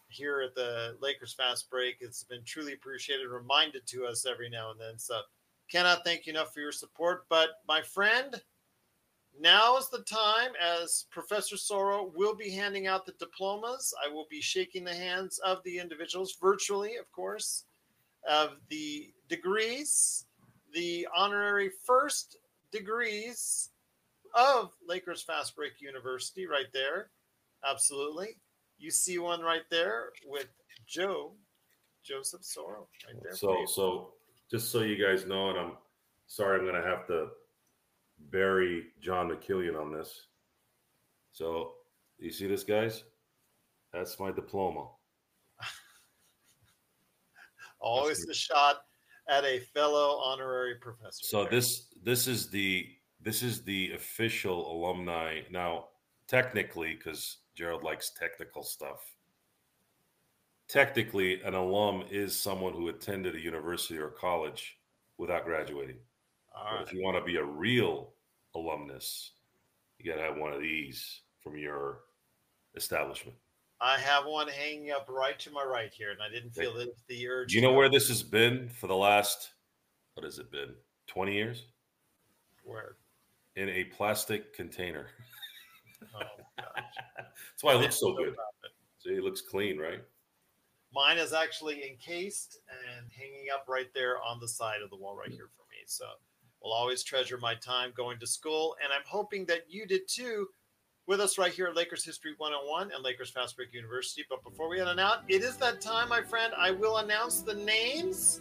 here at the Lakers Fast Break. It's been truly appreciated, reminded to us every now and then. So cannot thank you enough for your support. But my friend, now is the time as Professor Soro will be handing out the diplomas. I will be shaking the hands of the individuals virtually, of course, of the degrees, the honorary first degrees of Lakers Fast Break University right there. Absolutely. You see one right there with Joe, Joseph Soro right there. So, so just so you guys know, and I'm sorry, I'm going to have to bury John Mikaelian on this. So, you see this, guys? That's my diploma. (laughs) Always the shot at a fellow honorary professor. So there. this this is the this is the official alumni now. Technically, because Gerald likes technical stuff. Technically, an alum is someone who attended a university or college without graduating. All right. if you want to be a real alumnus, you got to have one of these from your establishment. I have one hanging up right to my right here, and I didn't feel the, the urge. Do you know where this has been for the last, what has it been, 20 years? Where? In a plastic container. (laughs) Oh, gosh. That's why it looks so good. See, it looks clean, right? Mine is actually encased and hanging up right there on the side of the wall right hmm. here for me. So will always treasure my time going to school. And I'm hoping that you did too with us right here at Lakers History 101 and Lakers Fast Break University. But before we head out, it is that time, my friend. I will announce the names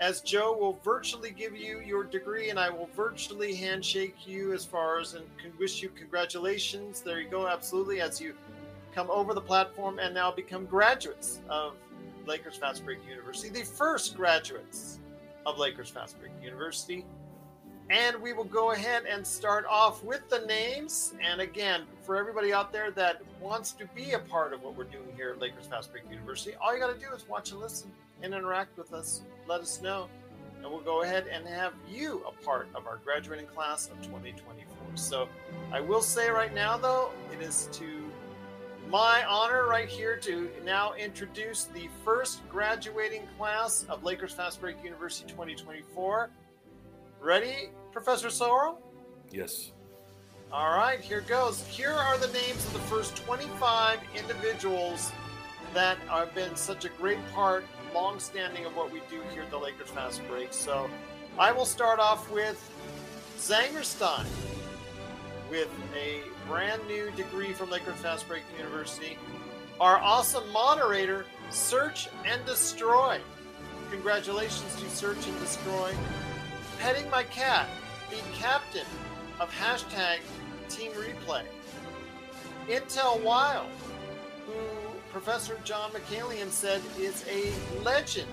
as Joe will virtually give you your degree and I will virtually handshake you as far as and wish you congratulations. There you go. Absolutely. As you come over the platform and now become graduates of Lakers Fast Break University, the first graduates of Lakers Fast Break University. And we will go ahead and start off with the names. And again, for everybody out there that wants to be a part of what we're doing here at Lakers Fast Break University, all you got to do is watch and listen and interact with us. Let us know. And we'll go ahead and have you a part of our graduating class of 2024. So I will say right now, though, it is to my honor right here to now introduce the first graduating class of Lakers Fast Break University 2024. Ready, Professor Soro? Yes. All right, here goes. Here are the names of the first 25 individuals that have been such a great part, long standing of what we do here at the Lakers Fast Break. So I will start off with Zangerstein with a brand new degree from Lakers Fast Break University. Our awesome moderator, Search and Destroy. Congratulations to Search and Destroy. Petting My Cat, the captain of hashtag Team Replay. Intel Wild, who Professor John Mikaelian said is a legend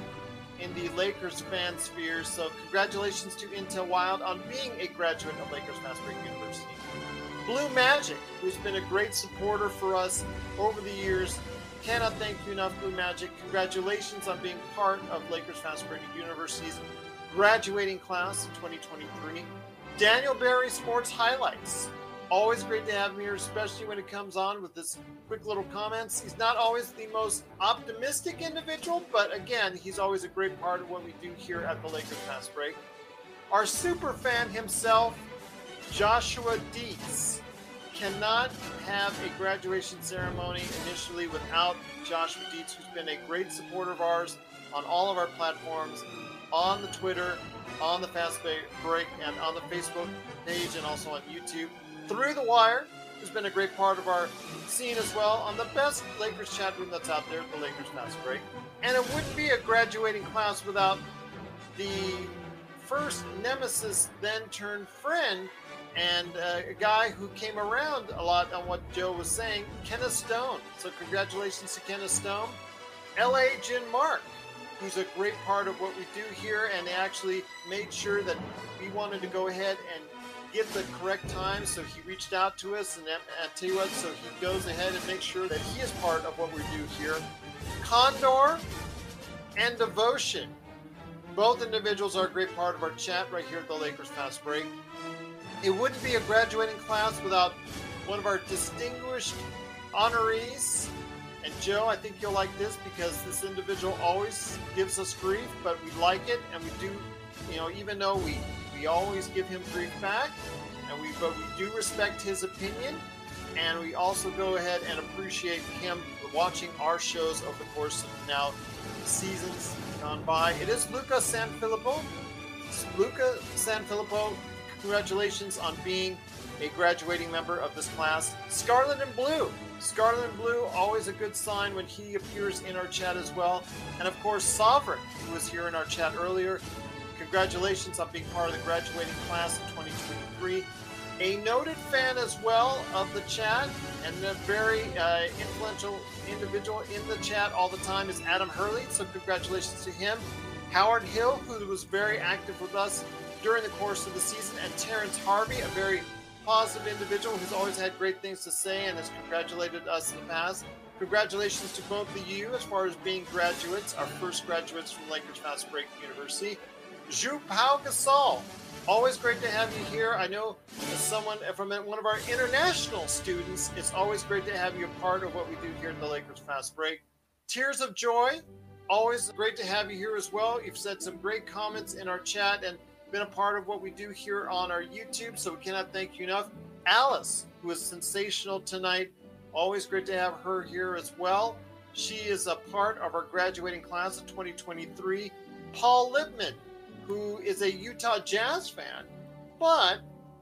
in the Lakers fan sphere. So congratulations to Intel Wild on being a graduate of Lakers Break University. Blue Magic, who's been a great supporter for us over the years. Cannot thank you enough, Blue Magic. Congratulations on being part of Lakers Fast Break University's graduating class of 2023. Daniel Barry Sports Highlights. Always great to have him here, especially when it comes on with this quick little comments. He's not always the most optimistic individual, but again, he's always a great part of what we do here at the Lakers Fast Break. Our super fan himself, Joshua Dietz, cannot have a graduation ceremony initially without Joshua Dietz, who's been a great supporter of ours on all of our platforms, on the Twitter, on the Fast Break, and on the Facebook page, and also on YouTube. Through the Wire, who's been a great part of our scene as well, on the best Lakers chat room that's out there, the Lakers Fast Break. And it wouldn't be a graduating class without the first nemesis, then turned friend, and uh, a guy who came around a lot on what Joe was saying, Kenneth Stone. So congratulations to Kenneth Stone. L.A. Jin Mark, who's a great part of what we do here, and they actually made sure that we wanted to go ahead and get the correct time. So he reached out to us and, and uh, tell you what, so he goes ahead and makes sure that he is part of what we do here. Condor and Devotion. Both individuals are a great part of our chat right here at the Lakers Fast Break. It wouldn't be a graduating class without one of our distinguished honorees. And Joe, I think you'll like this because this individual always gives us grief, but we like it, and we do, you know, even though we we always give him grief back, and we but we do respect his opinion, and we also go ahead and appreciate him watching our shows over the course of now seasons gone by. It is Luca Sanfilippo. Luca Sanfilippo, congratulations on being a graduating member of this class. Scarlet and Blue. Scarlet and Blue, always a good sign when he appears in our chat as well. And of course, Sovereign, who was here in our chat earlier. Congratulations on being part of the graduating class of 2023. A noted fan as well of the chat and a very uh, influential individual in the chat all the time is Adam Hurley. So, congratulations to him. Howard Hill, who was very active with us during the course of the season, and Terrence Harvey, a very positive individual who's always had great things to say and has congratulated us in the past. Congratulations to both of you as far as being graduates, our first graduates from Lakers Fast Break University. Zhu Pau Gasol, always great to have you here. I know as someone from one of our international students, it's always great to have you a part of what we do here at the Lakers Fast Break. Tears of joy, always great to have you here as well. You've said some great comments in our chat and been a part of what we do here on our YouTube, so we cannot thank you enough. Alice, who is sensational tonight, always great to have her here as well. She is a part of our graduating class of 2023. Paul Lipman, who is a Utah Jazz fan, but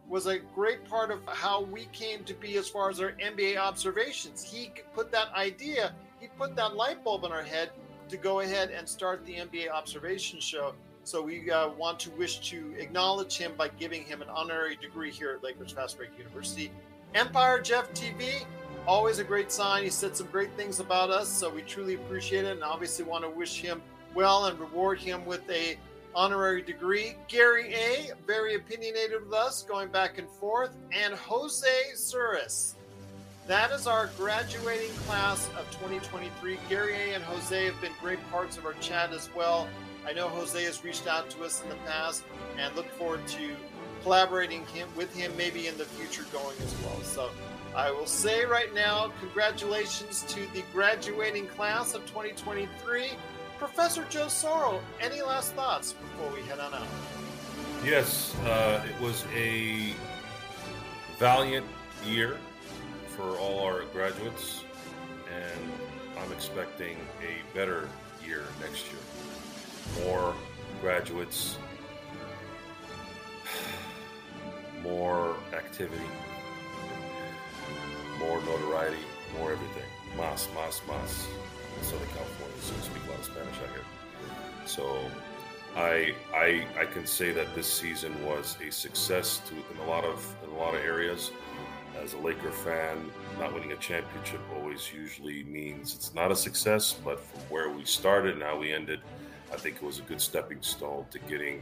was a great part of how we came to be as far as our NBA observations. He put that idea, he put that light bulb in our head to go ahead and start the NBA observation show. So we uh, want to wish to acknowledge him by giving him an honorary degree here at Lakers Fast Break University. Empire Jeff TV, always a great sign. He said some great things about us, so we truly appreciate it, and obviously want to wish him well and reward him with a honorary degree. Gary A, very opinionated with us, going back and forth, and Jose Suris. That is our graduating class of 2023. Gary A and Jose have been great parts of our chat as well. I know Jose has reached out to us in the past and look forward to collaborating him with him maybe in the future going as well. So I will say right now, congratulations to the graduating class of 2023. Professor Joe Soro, any last thoughts before we head on out? Yes, uh, it was a valiant year for all our graduates, and I'm expecting a better year next year. More graduates, more activity, more notoriety, more everything. Mas, mas, mas. Southern California, so I speak a lot of Spanish out here. So I I I can say that this season was a success to in a lot of in a lot of areas. As a Laker fan, not winning a championship always usually means it's not a success, but from where we started and how we ended, I think it was a good stepping stone to getting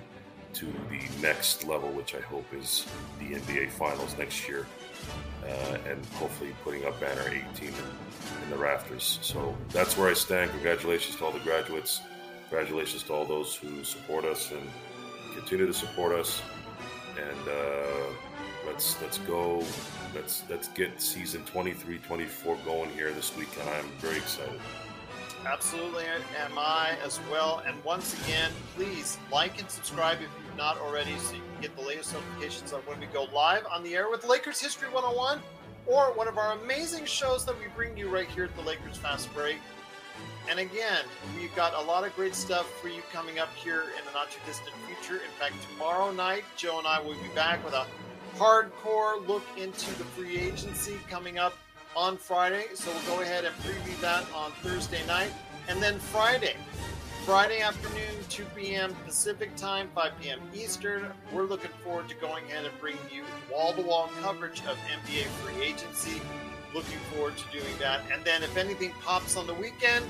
to the next level, which I hope is the NBA Finals next year, uh, and hopefully putting up banner 18 in, in the rafters. So that's where I stand. Congratulations to all the graduates. Congratulations to all those who support us and continue to support us. And uh, let's let's go. Let's let's get season 23, 24 going here this weekend. I'm very excited. Absolutely, am I as well. And once again, please like and subscribe if you've not already so you can get the latest notifications on when we go live on the air with Lakers History 101 or one of our amazing shows that we bring you right here at the Lakers Fast Break. And again, we've got a lot of great stuff for you coming up here in the not too distant future. In fact, tomorrow night, Joe and I will be back with a hardcore look into the free agency coming up on Friday. So we'll go ahead and preview that on Thursday night. And then Friday, Friday afternoon, 2 p.m. Pacific time, 5 p.m. Eastern. We're looking forward to going ahead and bringing you wall to wall coverage of NBA free agency. Looking forward to doing that. And then if anything pops on the weekend,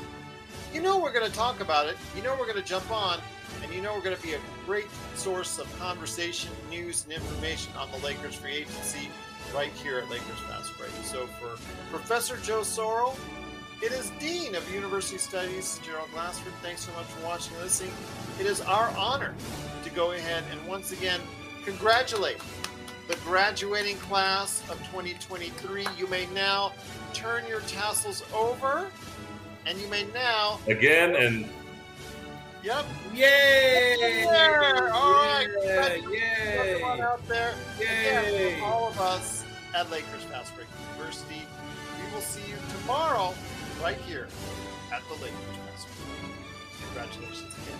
you know we're going to talk about it. You know we're going to jump on. And you know we're going to be a great source of conversation, news, and information on the Lakers free agency right here at Lakers Fast Break. So for Professor Joe Soro, it is Dean of University Studies, Gerald Glassford. Thanks so much for watching and listening. It is our honor to go ahead and once again congratulate the graduating class of 2023. You may now turn your tassels over, and you may now again and Yep. Yay! There. All right. Yeah, Yay. Everyone out there. Yay. Again, all of us at Lakers Fast Break University. We will see you tomorrow right here at the Lakers Fast Break. Congratulations again.